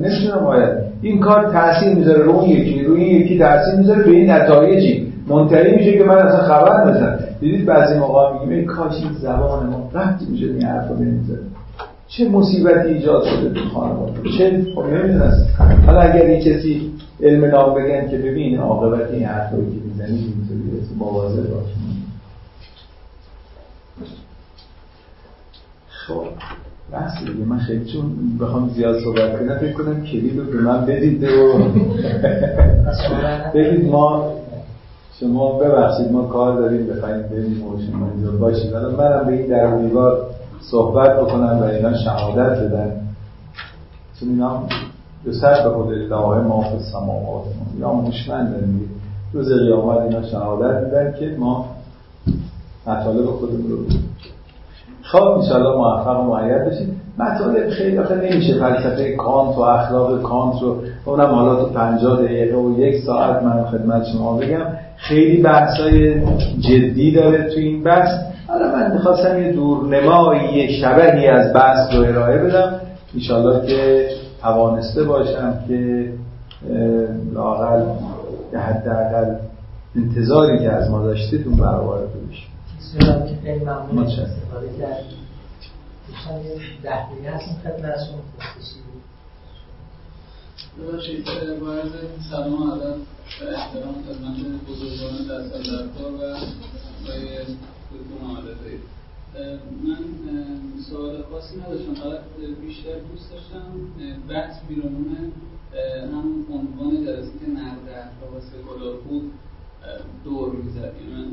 Speaker 2: نمی‌تونم باید این کار تاثیر می‌ذاره رو اون یکی روی یکی تاثیر می‌ذاره به این نتایجی. منتهی میشه که من اصلا خبر ندارم دیدید بعضی موقع میگیم این کاش این زبان ما رفتی میشه این حرفا نمی‌ذاره چه مصیبتی ایجاد شده تو خانواده؟ چه خب نمی‌دونست حالا اگر یه کسی علم نام بگن که ببین عاقبت این حرفایی که می‌زنی اینطوری مواظب باش. خب بحث دیگه. من خیلی چون بخوام زیاد صحبت کنم فکر کنم کلید رو به من بدید و بگید ما شما ببخشید ما کار داریم بخوایم بریم و شما اینجا باشید. الان منم به این در دیوار صحبت بکنم و اینا شهادت بدن چون اینا به سر به خود الله ما فی السماوات یا موشمند روز قیامت اینا شهادت میدن که ما مطالب خودمون رو خب انشاءالله موفق و معید بشید مطالب خیلی آخه نمیشه. فلسفه کانت و اخلاق کانت رو اونم حالا تو 50 دقیقه و یک ساعت من خدمت شما بگم. خیلی بحثای جدی داره تو این بحث. حالا من می‌خواستم یه دورنمایی شبهی از بحث رو ارائه بدم. انشاءالله که توانسته باشم که لاقل حداقل انتظاری که از ما داشتید برآورده بشه.
Speaker 3: بسیار که خیلی ممنون. استفاده کردید. دوستان یه ده دقیقه هستیم خدمتتون
Speaker 4: ببخشید باید سلام ادب و احترام خدمت بزرگان دست در کار و آقای دکتر محمد من سوال خاصی نداشتم فقط بیشتر دوست داشتم بحث بیرونون هم عنوان جلسه که نقد اخلاق سکولار بود دور می‌زد یعنی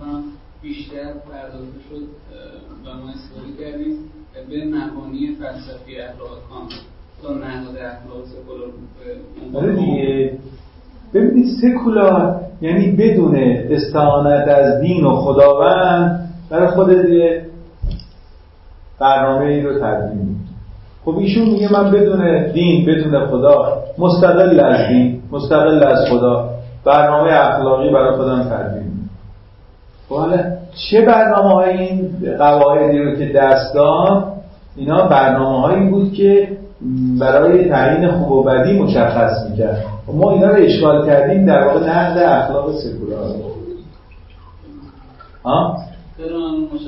Speaker 4: من بیشتر پرداخته شد و ما استفاده کردیم به مبانی فلسفی اخلاق کانت تا نقد اخلاق سکولار
Speaker 2: دیگه. ببینید سکولار یعنی بدون استعانت از دین و خداوند برای خود برنامه ای رو تدوین خب ایشون میگه من بدون دین بدون خدا مستقل از دین مستقل از خدا برنامه اخلاقی برای خودم تدوین خب حالا چه برنامه های این قواعدی رو که دست داد؟ اینا برنامه هایی بود که برای تعیین خوب و بدی مشخص می‌کرد. ما اینا رو اشکال کردیم در واقع نقد اخلاق سکولار. ها؟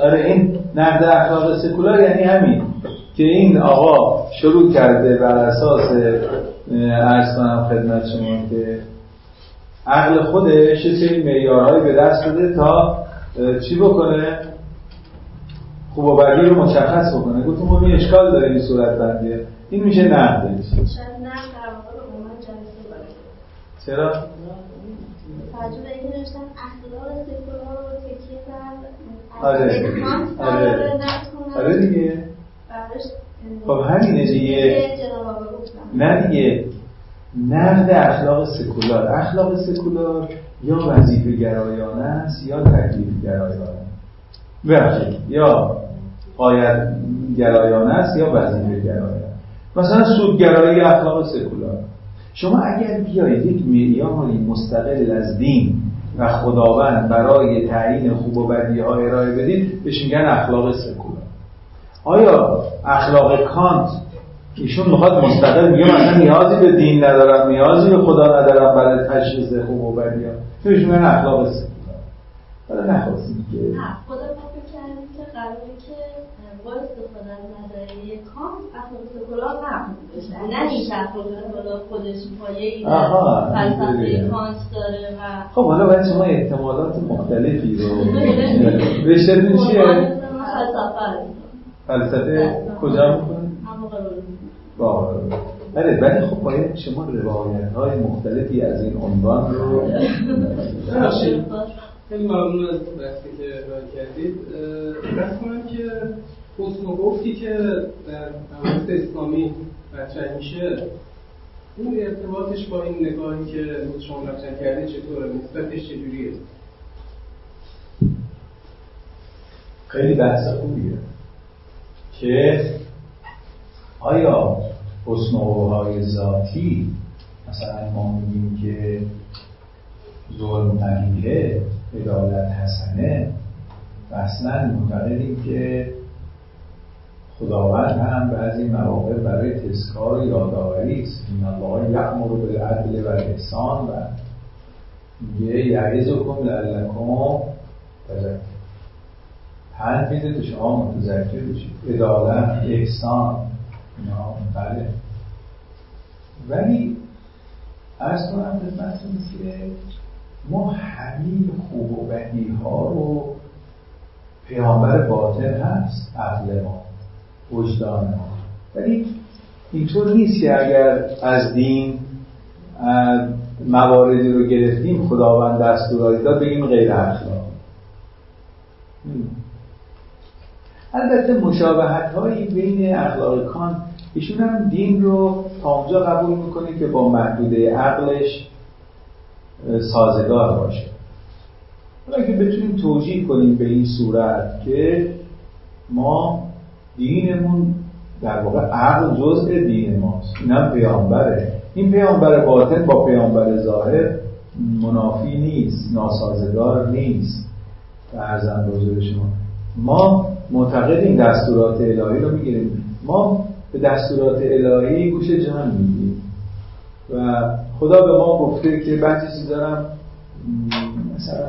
Speaker 2: آره این نقد اخلاق سکولار یعنی همین که این آقا شروع کرده بر اساس ارز کنم خدمت شما که عقل خودش یه سری معیارهایی به دست بده تا چی بکنه؟ خوب و بدی رو مشخص بکنه. گفتم ما این اشکال داره این صورت بندیه این میشه نقد. چرا؟ آره آره آره. دیگه. خب همینه دیگه. نه دیگه. نقد اخلاق سکولار. اخلاق سکولار یا وظیفه گرایانه است یا تکلیف گرایانه ببخشید. یا قایت گرایانه است یا وظیفه گرایانه مثلا سودگرایی اخلاق سکولار. شما اگر بیایید یک معیاری مستقل از دین و خداوند برای تعیین خوب و بدی ها ارائه بدید بهش میگن اخلاق سکولار آیا اخلاق کانت ایشون می‌خواد مستقل میگه مثلا نیازی به دین ندارم نیازی به خدا ندارم برای تشخیص خوب و بدی ها؟ بهش میگن اخلاق سکولار
Speaker 5: حالا نخواستیم که نه خدا ما کردیم که قراره که با استفاده از نظریه کانت اخلاق سکولار بشه نه این اخلاق سکولار خودش پایه فلسفه کانت داره و
Speaker 2: خب حالا باید شما احتمالات مختلفی رو رشتهتون چیه؟ فلسفه. کجا می‌کنه؟ با بله ولی خب باید شما روایت های مختلفی از این عنوان رو
Speaker 4: خیلی ممنون از بحثی که ارائه کردید. بحث کنم که گفتی که در حوادث اسلامی مطرح میشه. اون ارتباطش با این نگاهی که شما مطرح کردید چطوره؟ نسبتش چجوریه؟
Speaker 2: خیلی بحث خوبیه که آیا های ذاتی مثلا ما میگیم که ظلم قبیله عدالت حسنه و اصلا معتقدیم که خداوند هم بعضی مواقع برای تذکار یادآوری است. این الله یأمر بالعدل و الاحسان و میگه یعظکم لعلکم تذکر پند میده که شما متذکر بشید. عدالت احسان. اینا بله. ولی ارز کنم خدمتتون که ما همین خوب و بدی ها رو پیامبر باطن هست عقل ما. وجدان ما. ولی اینطور نیست که اگر از دین مواردی رو گرفتیم خداوند دستورات داد بگیم غیر اخلاق البته مشابهت هایی بین اخلاق کان ایشون هم دین رو تا اونجا قبول می‌کنه که با محدوده عقلش سازگار باشه. حالا که بتونیم توجیه کنیم به این صورت که ما دینمون در واقع عقل جزء دین ماست. اینم پیامبره. این پیامبر باطن با پیامبر ظاهر منافی نیست ناسازگار نیست. ارزم بزرگ شما. ما معتقدیم دستورات الهی رو می‌گیریم. ما به دستورات الهی گوش جان میدیم و خدا به ما گفته که بعضی چیزا دارم مثلا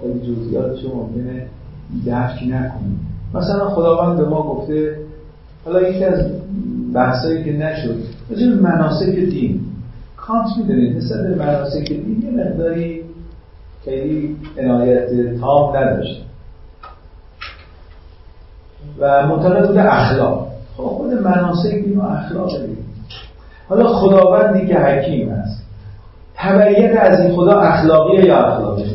Speaker 2: خیلی جزئیاتش ممکنه درک نکنیم مثلا خداوند به ما گفته حالا یکی از بحثایی که نشد راجع مناسک دین. کانت می‌دونید مثل به مناسک دین یه مقداری خیلی عنایت تام نداشت. و معتقد بوده اخلاق. خب خود مناسک دین و اخلاق دید حالا خداوندی که حکیم است. تبعیت از این خدا اخلاقی یا اخلاقی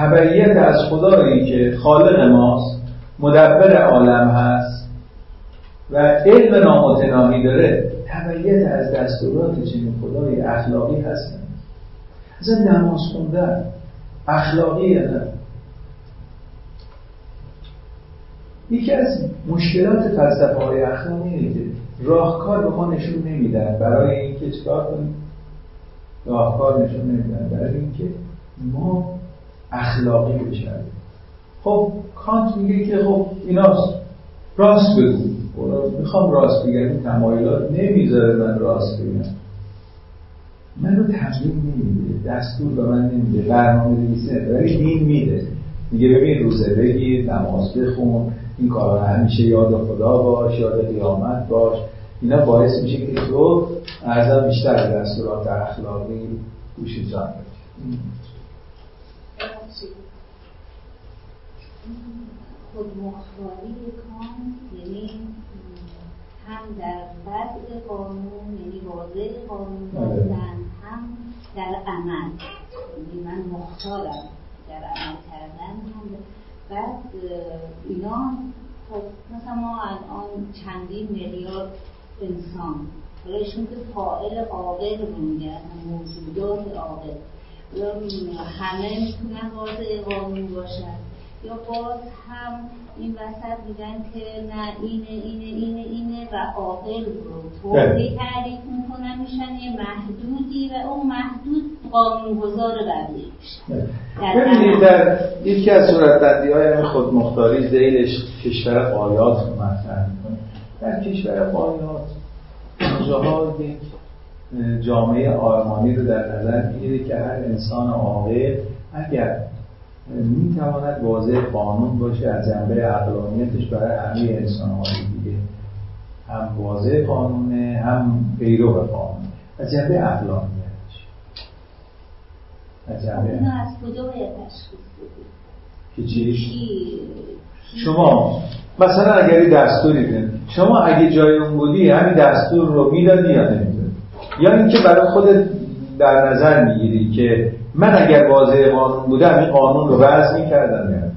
Speaker 2: تبعیت از خدایی که خالق ماست مدبر عالم هست و علم نامتناهی داره تبعیت از دستورات چنین خدای اخلاقی هستن اصلا نماز خوندن اخلاقی نه. یکی از مشکلات فلسفه های اخلاقی اینه که راهکار به ما نشون نمیدن برای اینکه چکار کنیم؟ راهکار نشون نمیدن برای اینکه ما اخلاقی بشن خب کانت میگه که خب ایناست. راست بگو. می‌خوام راست بگم. این تمایلات نمی‌ذاره من راست بگم. منو تمرین نمیده. دستور به من نمیده. برنامه نویسه ولی دین میده. میگه ببین روزه بگیر نماز بخون. این کارا همیشه یاد خدا باش یاد قیامت باش. اینا باعث میشه که تو ارزم بیشتر دستورات اخلاقی گوش جان
Speaker 5: خودمختاری کان یعنی هم در وضع قانون یعنی واضح قانون بله. داشتن هم در عمل. یعنی من مختارم در عمل کردن. هم بعد اینا خب مثلا ما الان چندین میلیارد انسان حالا ایشون که فائل عاقل میگن موجودات عاقل. همه می‌تونن واضع قانون باشن. یا باز هم این وسط میگن که نه اینه اینه اینه اینه و عاقل رو طوری تعریف می‌کنن میشن یه محدودی و اون محدود قانونگذار بقیه میشه
Speaker 2: ببینید در یکی از صورتبندی های خودمختاری زیلش کشور قایات رو مطرح می‌کنه. در کشور قایات اونجاها یک جامعه آرمانی رو در نظر می‌گیره که هر انسان عاقل اگر می‌تواند واضح قانون باشه از جنبه عقلانیتش برای همه انسان های دیگه. هم واضح قانونه هم پیرو قانون از جنبه عقلانیتش.
Speaker 5: از جنبه از کجا باید تشخیص
Speaker 2: که چی؟ شما. مثلا اگر دستوری بدین شما اگه جای اون بودی همین دستور رو می‌دادی یا نمی‌دادی؟ یا اینکه برای خودت در نظر می‌گیری که من اگر واضح قانون بودم این قانون رو وضع می‌کردم
Speaker 5: یا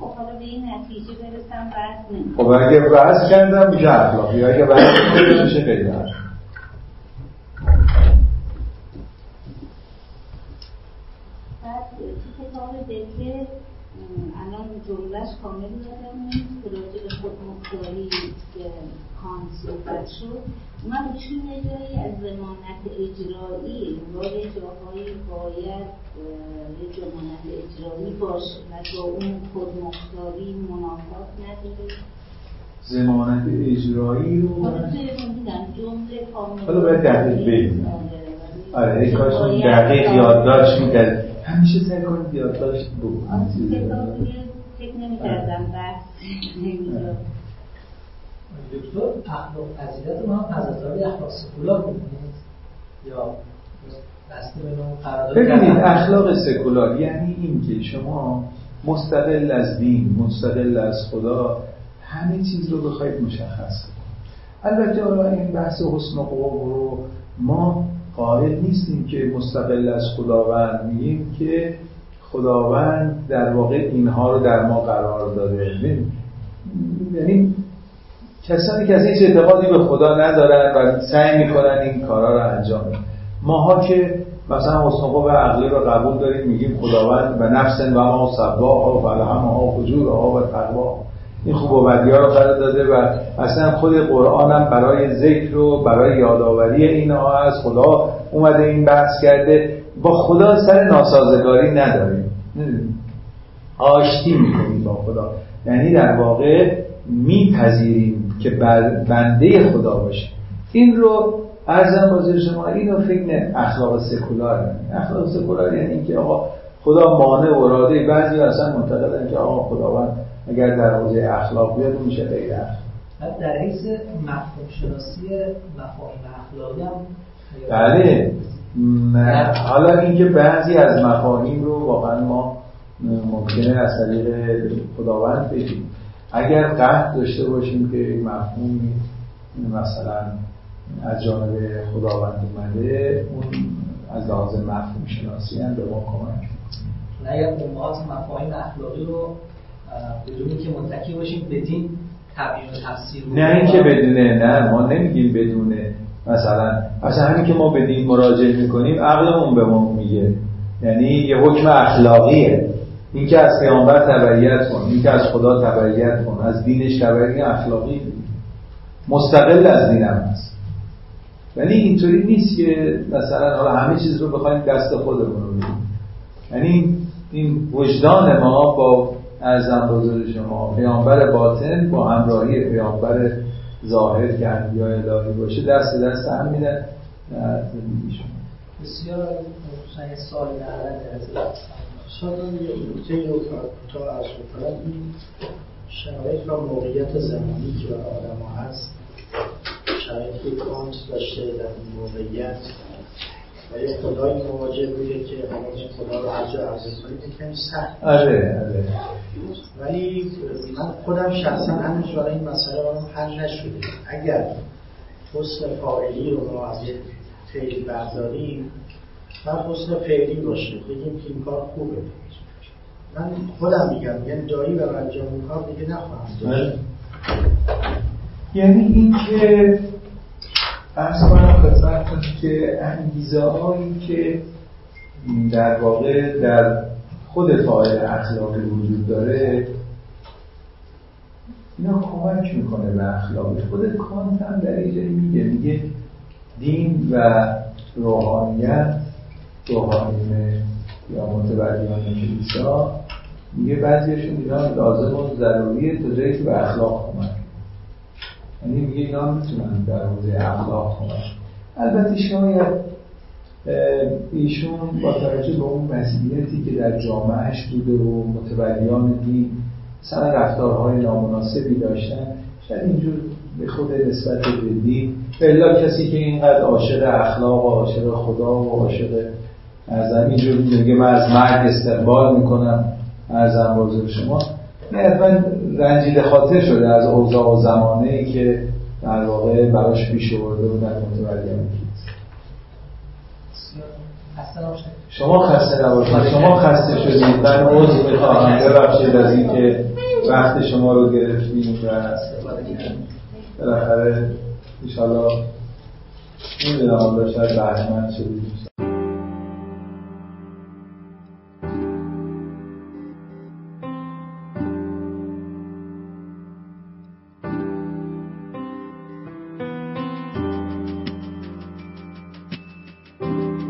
Speaker 5: خب
Speaker 2: خب اگر وضع کردم میشه اخلاقی اگر وضع کردم میشه غیر
Speaker 5: الان جملهش کامل یادم نیست. راجع به خودمختاری که کان صحبت شد. ایشون یه جایی از زمانت اجرایی انگار جاهایی باید یه زمانت اجرایی باشه و با اون خودمختاری منافات نداره؟
Speaker 2: زمانت اجرایی رو
Speaker 5: جمله کامل.
Speaker 2: حالا باید دقیق بگیم. آره, آره، کاش دقیق یادداشت می‌کرد. همیشه سعی کنید یادداشت بگو
Speaker 5: فکر نمی‌کردم بحث
Speaker 3: دکتر اخلاق فضیلت ما از نظر اخلاق سکولار می‌بینید یا
Speaker 2: ببینید اخلاق سکولار یعنی اینکه شما مستقل از دین مستقل از خدا همه چیز رو بخواید مشخص کنید. البته حالا این بحث حسن و رو ما قائل نیستیم که مستقل از خداوند میگیم که خداوند در واقع اینها رو در ما قرار داده. یعنی کسانی که از هیچ اعتقادی به خدا ندارن و سعی می‌کنن این کارا رو انجام بدن. ماها که مثلا حسن و عقلی رو قبول داریم میگیم خداوند و نفس و ما سبا و فلهم فجور ها و تقوا این خوب و بدی رو قرار داده و اصلا خود قرآن هم برای ذکر و برای یادآوری اینها از خدا اومده این بحث کرده. با خدا سر ناسازگاری نداریم. آشتی می‌کنیم با خدا. یعنی در واقع میپذیریم که بنده خدا باشه. این رو ارزم بازی شما این رو فکر اخلاق سکولار. اخلاق سکولار یعنی اینکه آقا خدا مانع و اراده بعضی اصلا معتقدن که آقا خداوند اگر در حوزه اخلاق بیاد میشه غیر
Speaker 3: اخلاق. در حیث مفهوم شناسی مفاهیم اخلاقی هم
Speaker 2: بله. حالا اینکه بعضی از مفاهیم رو واقعا ما ممکنه از طریق خداوند بگیم اگر قهد داشته باشیم که مفهومی مثلا از جانب خداوند اومده اون از لحاظ مفهوم شناسی هم به ما کمک
Speaker 3: نه یا امهات مفاهیم اخلاقی رو بدونی که متکی باشیم بدین تبیین و تفسیر
Speaker 2: نه اینکه بدونه نه ما نمیگیم بدونه. مثلا اصلا همین که ما بدین مراجعه می‌کنیم عقلمون به ما میگه. یعنی یه حکم اخلاقیه. این که از پیامبر تبعیت کن این که از خدا تبعیت کن از دینش تبعیت اخلاقی مستقل از دینم هست. ولی اینطوری نیست که مثلا حالا همه چیز رو بخوایم دست خودمون رو بدیم یعنی این وجدان ما با ارزم بزرگ شما پیامبر باطن با همراهی پیامبر ظاهر که انبیاء الهی باشه دست دست هم میدن. در زندگی شما
Speaker 6: شاید یه نکته رو تا از کنم این شرایط و موقعیت زمانی که برای آدم هست شرایطی کانت داشته در این موقعیت و یه خدای مواجه بوده که حالا این خدا رو هر جا عرضه کنید کمی سخت.
Speaker 2: آره آره.
Speaker 6: ولی من خودم شخصا هنوز برای این مسئله برام حل نشده. اگر حسن فاعلی رو ما از یه فعلی برداریم و حسن فعلی باشه بگیم که این کار خوبه. من خودم میگم یعنی دایی و انجام این کار دیگه نخواهم داشت.
Speaker 2: یعنی اینکه ارز کنم خدمتتون که انگیزه هایی که در واقع در خود فاعل اخلاقی وجود داره اینا کمک می‌کنه به اخلاقی خود کانت هم در اینجا میگه. میگه دین و روحانیت روحانیون یا متبدیان کلیسا میگه بعضیشون اینا لازم و ضروریه تا جایی که به اخلاق کمک یعنی میگه اینا می‌تونن در حوزه اخلاق کمک البته شاید ایشون با توجه به اون مسئولیتی که در جامعهش بوده و متبدیان دین مثلا رفتارهای نامناسبی داشتن شاید اینجور به خود نسبت جدی الا کسی که اینقدر عاشق اخلاق و عاشق خدا و عاشق ارزم اینجور میگه من از مرگ استقبال می‌کنم. ارزم بازر شما. نه رنجیده خاطر شده از اوضاع و زمانه ای که در واقع براش پیش آورده و در متولیان شما خسته نباشید. شما خسته شدید. من عذر می‌خواهم. ببخشید از اینکه وقت شما رو گرفتیم. و بالاخره انشالله می‌دونم حالا شاید بهرمند شدید.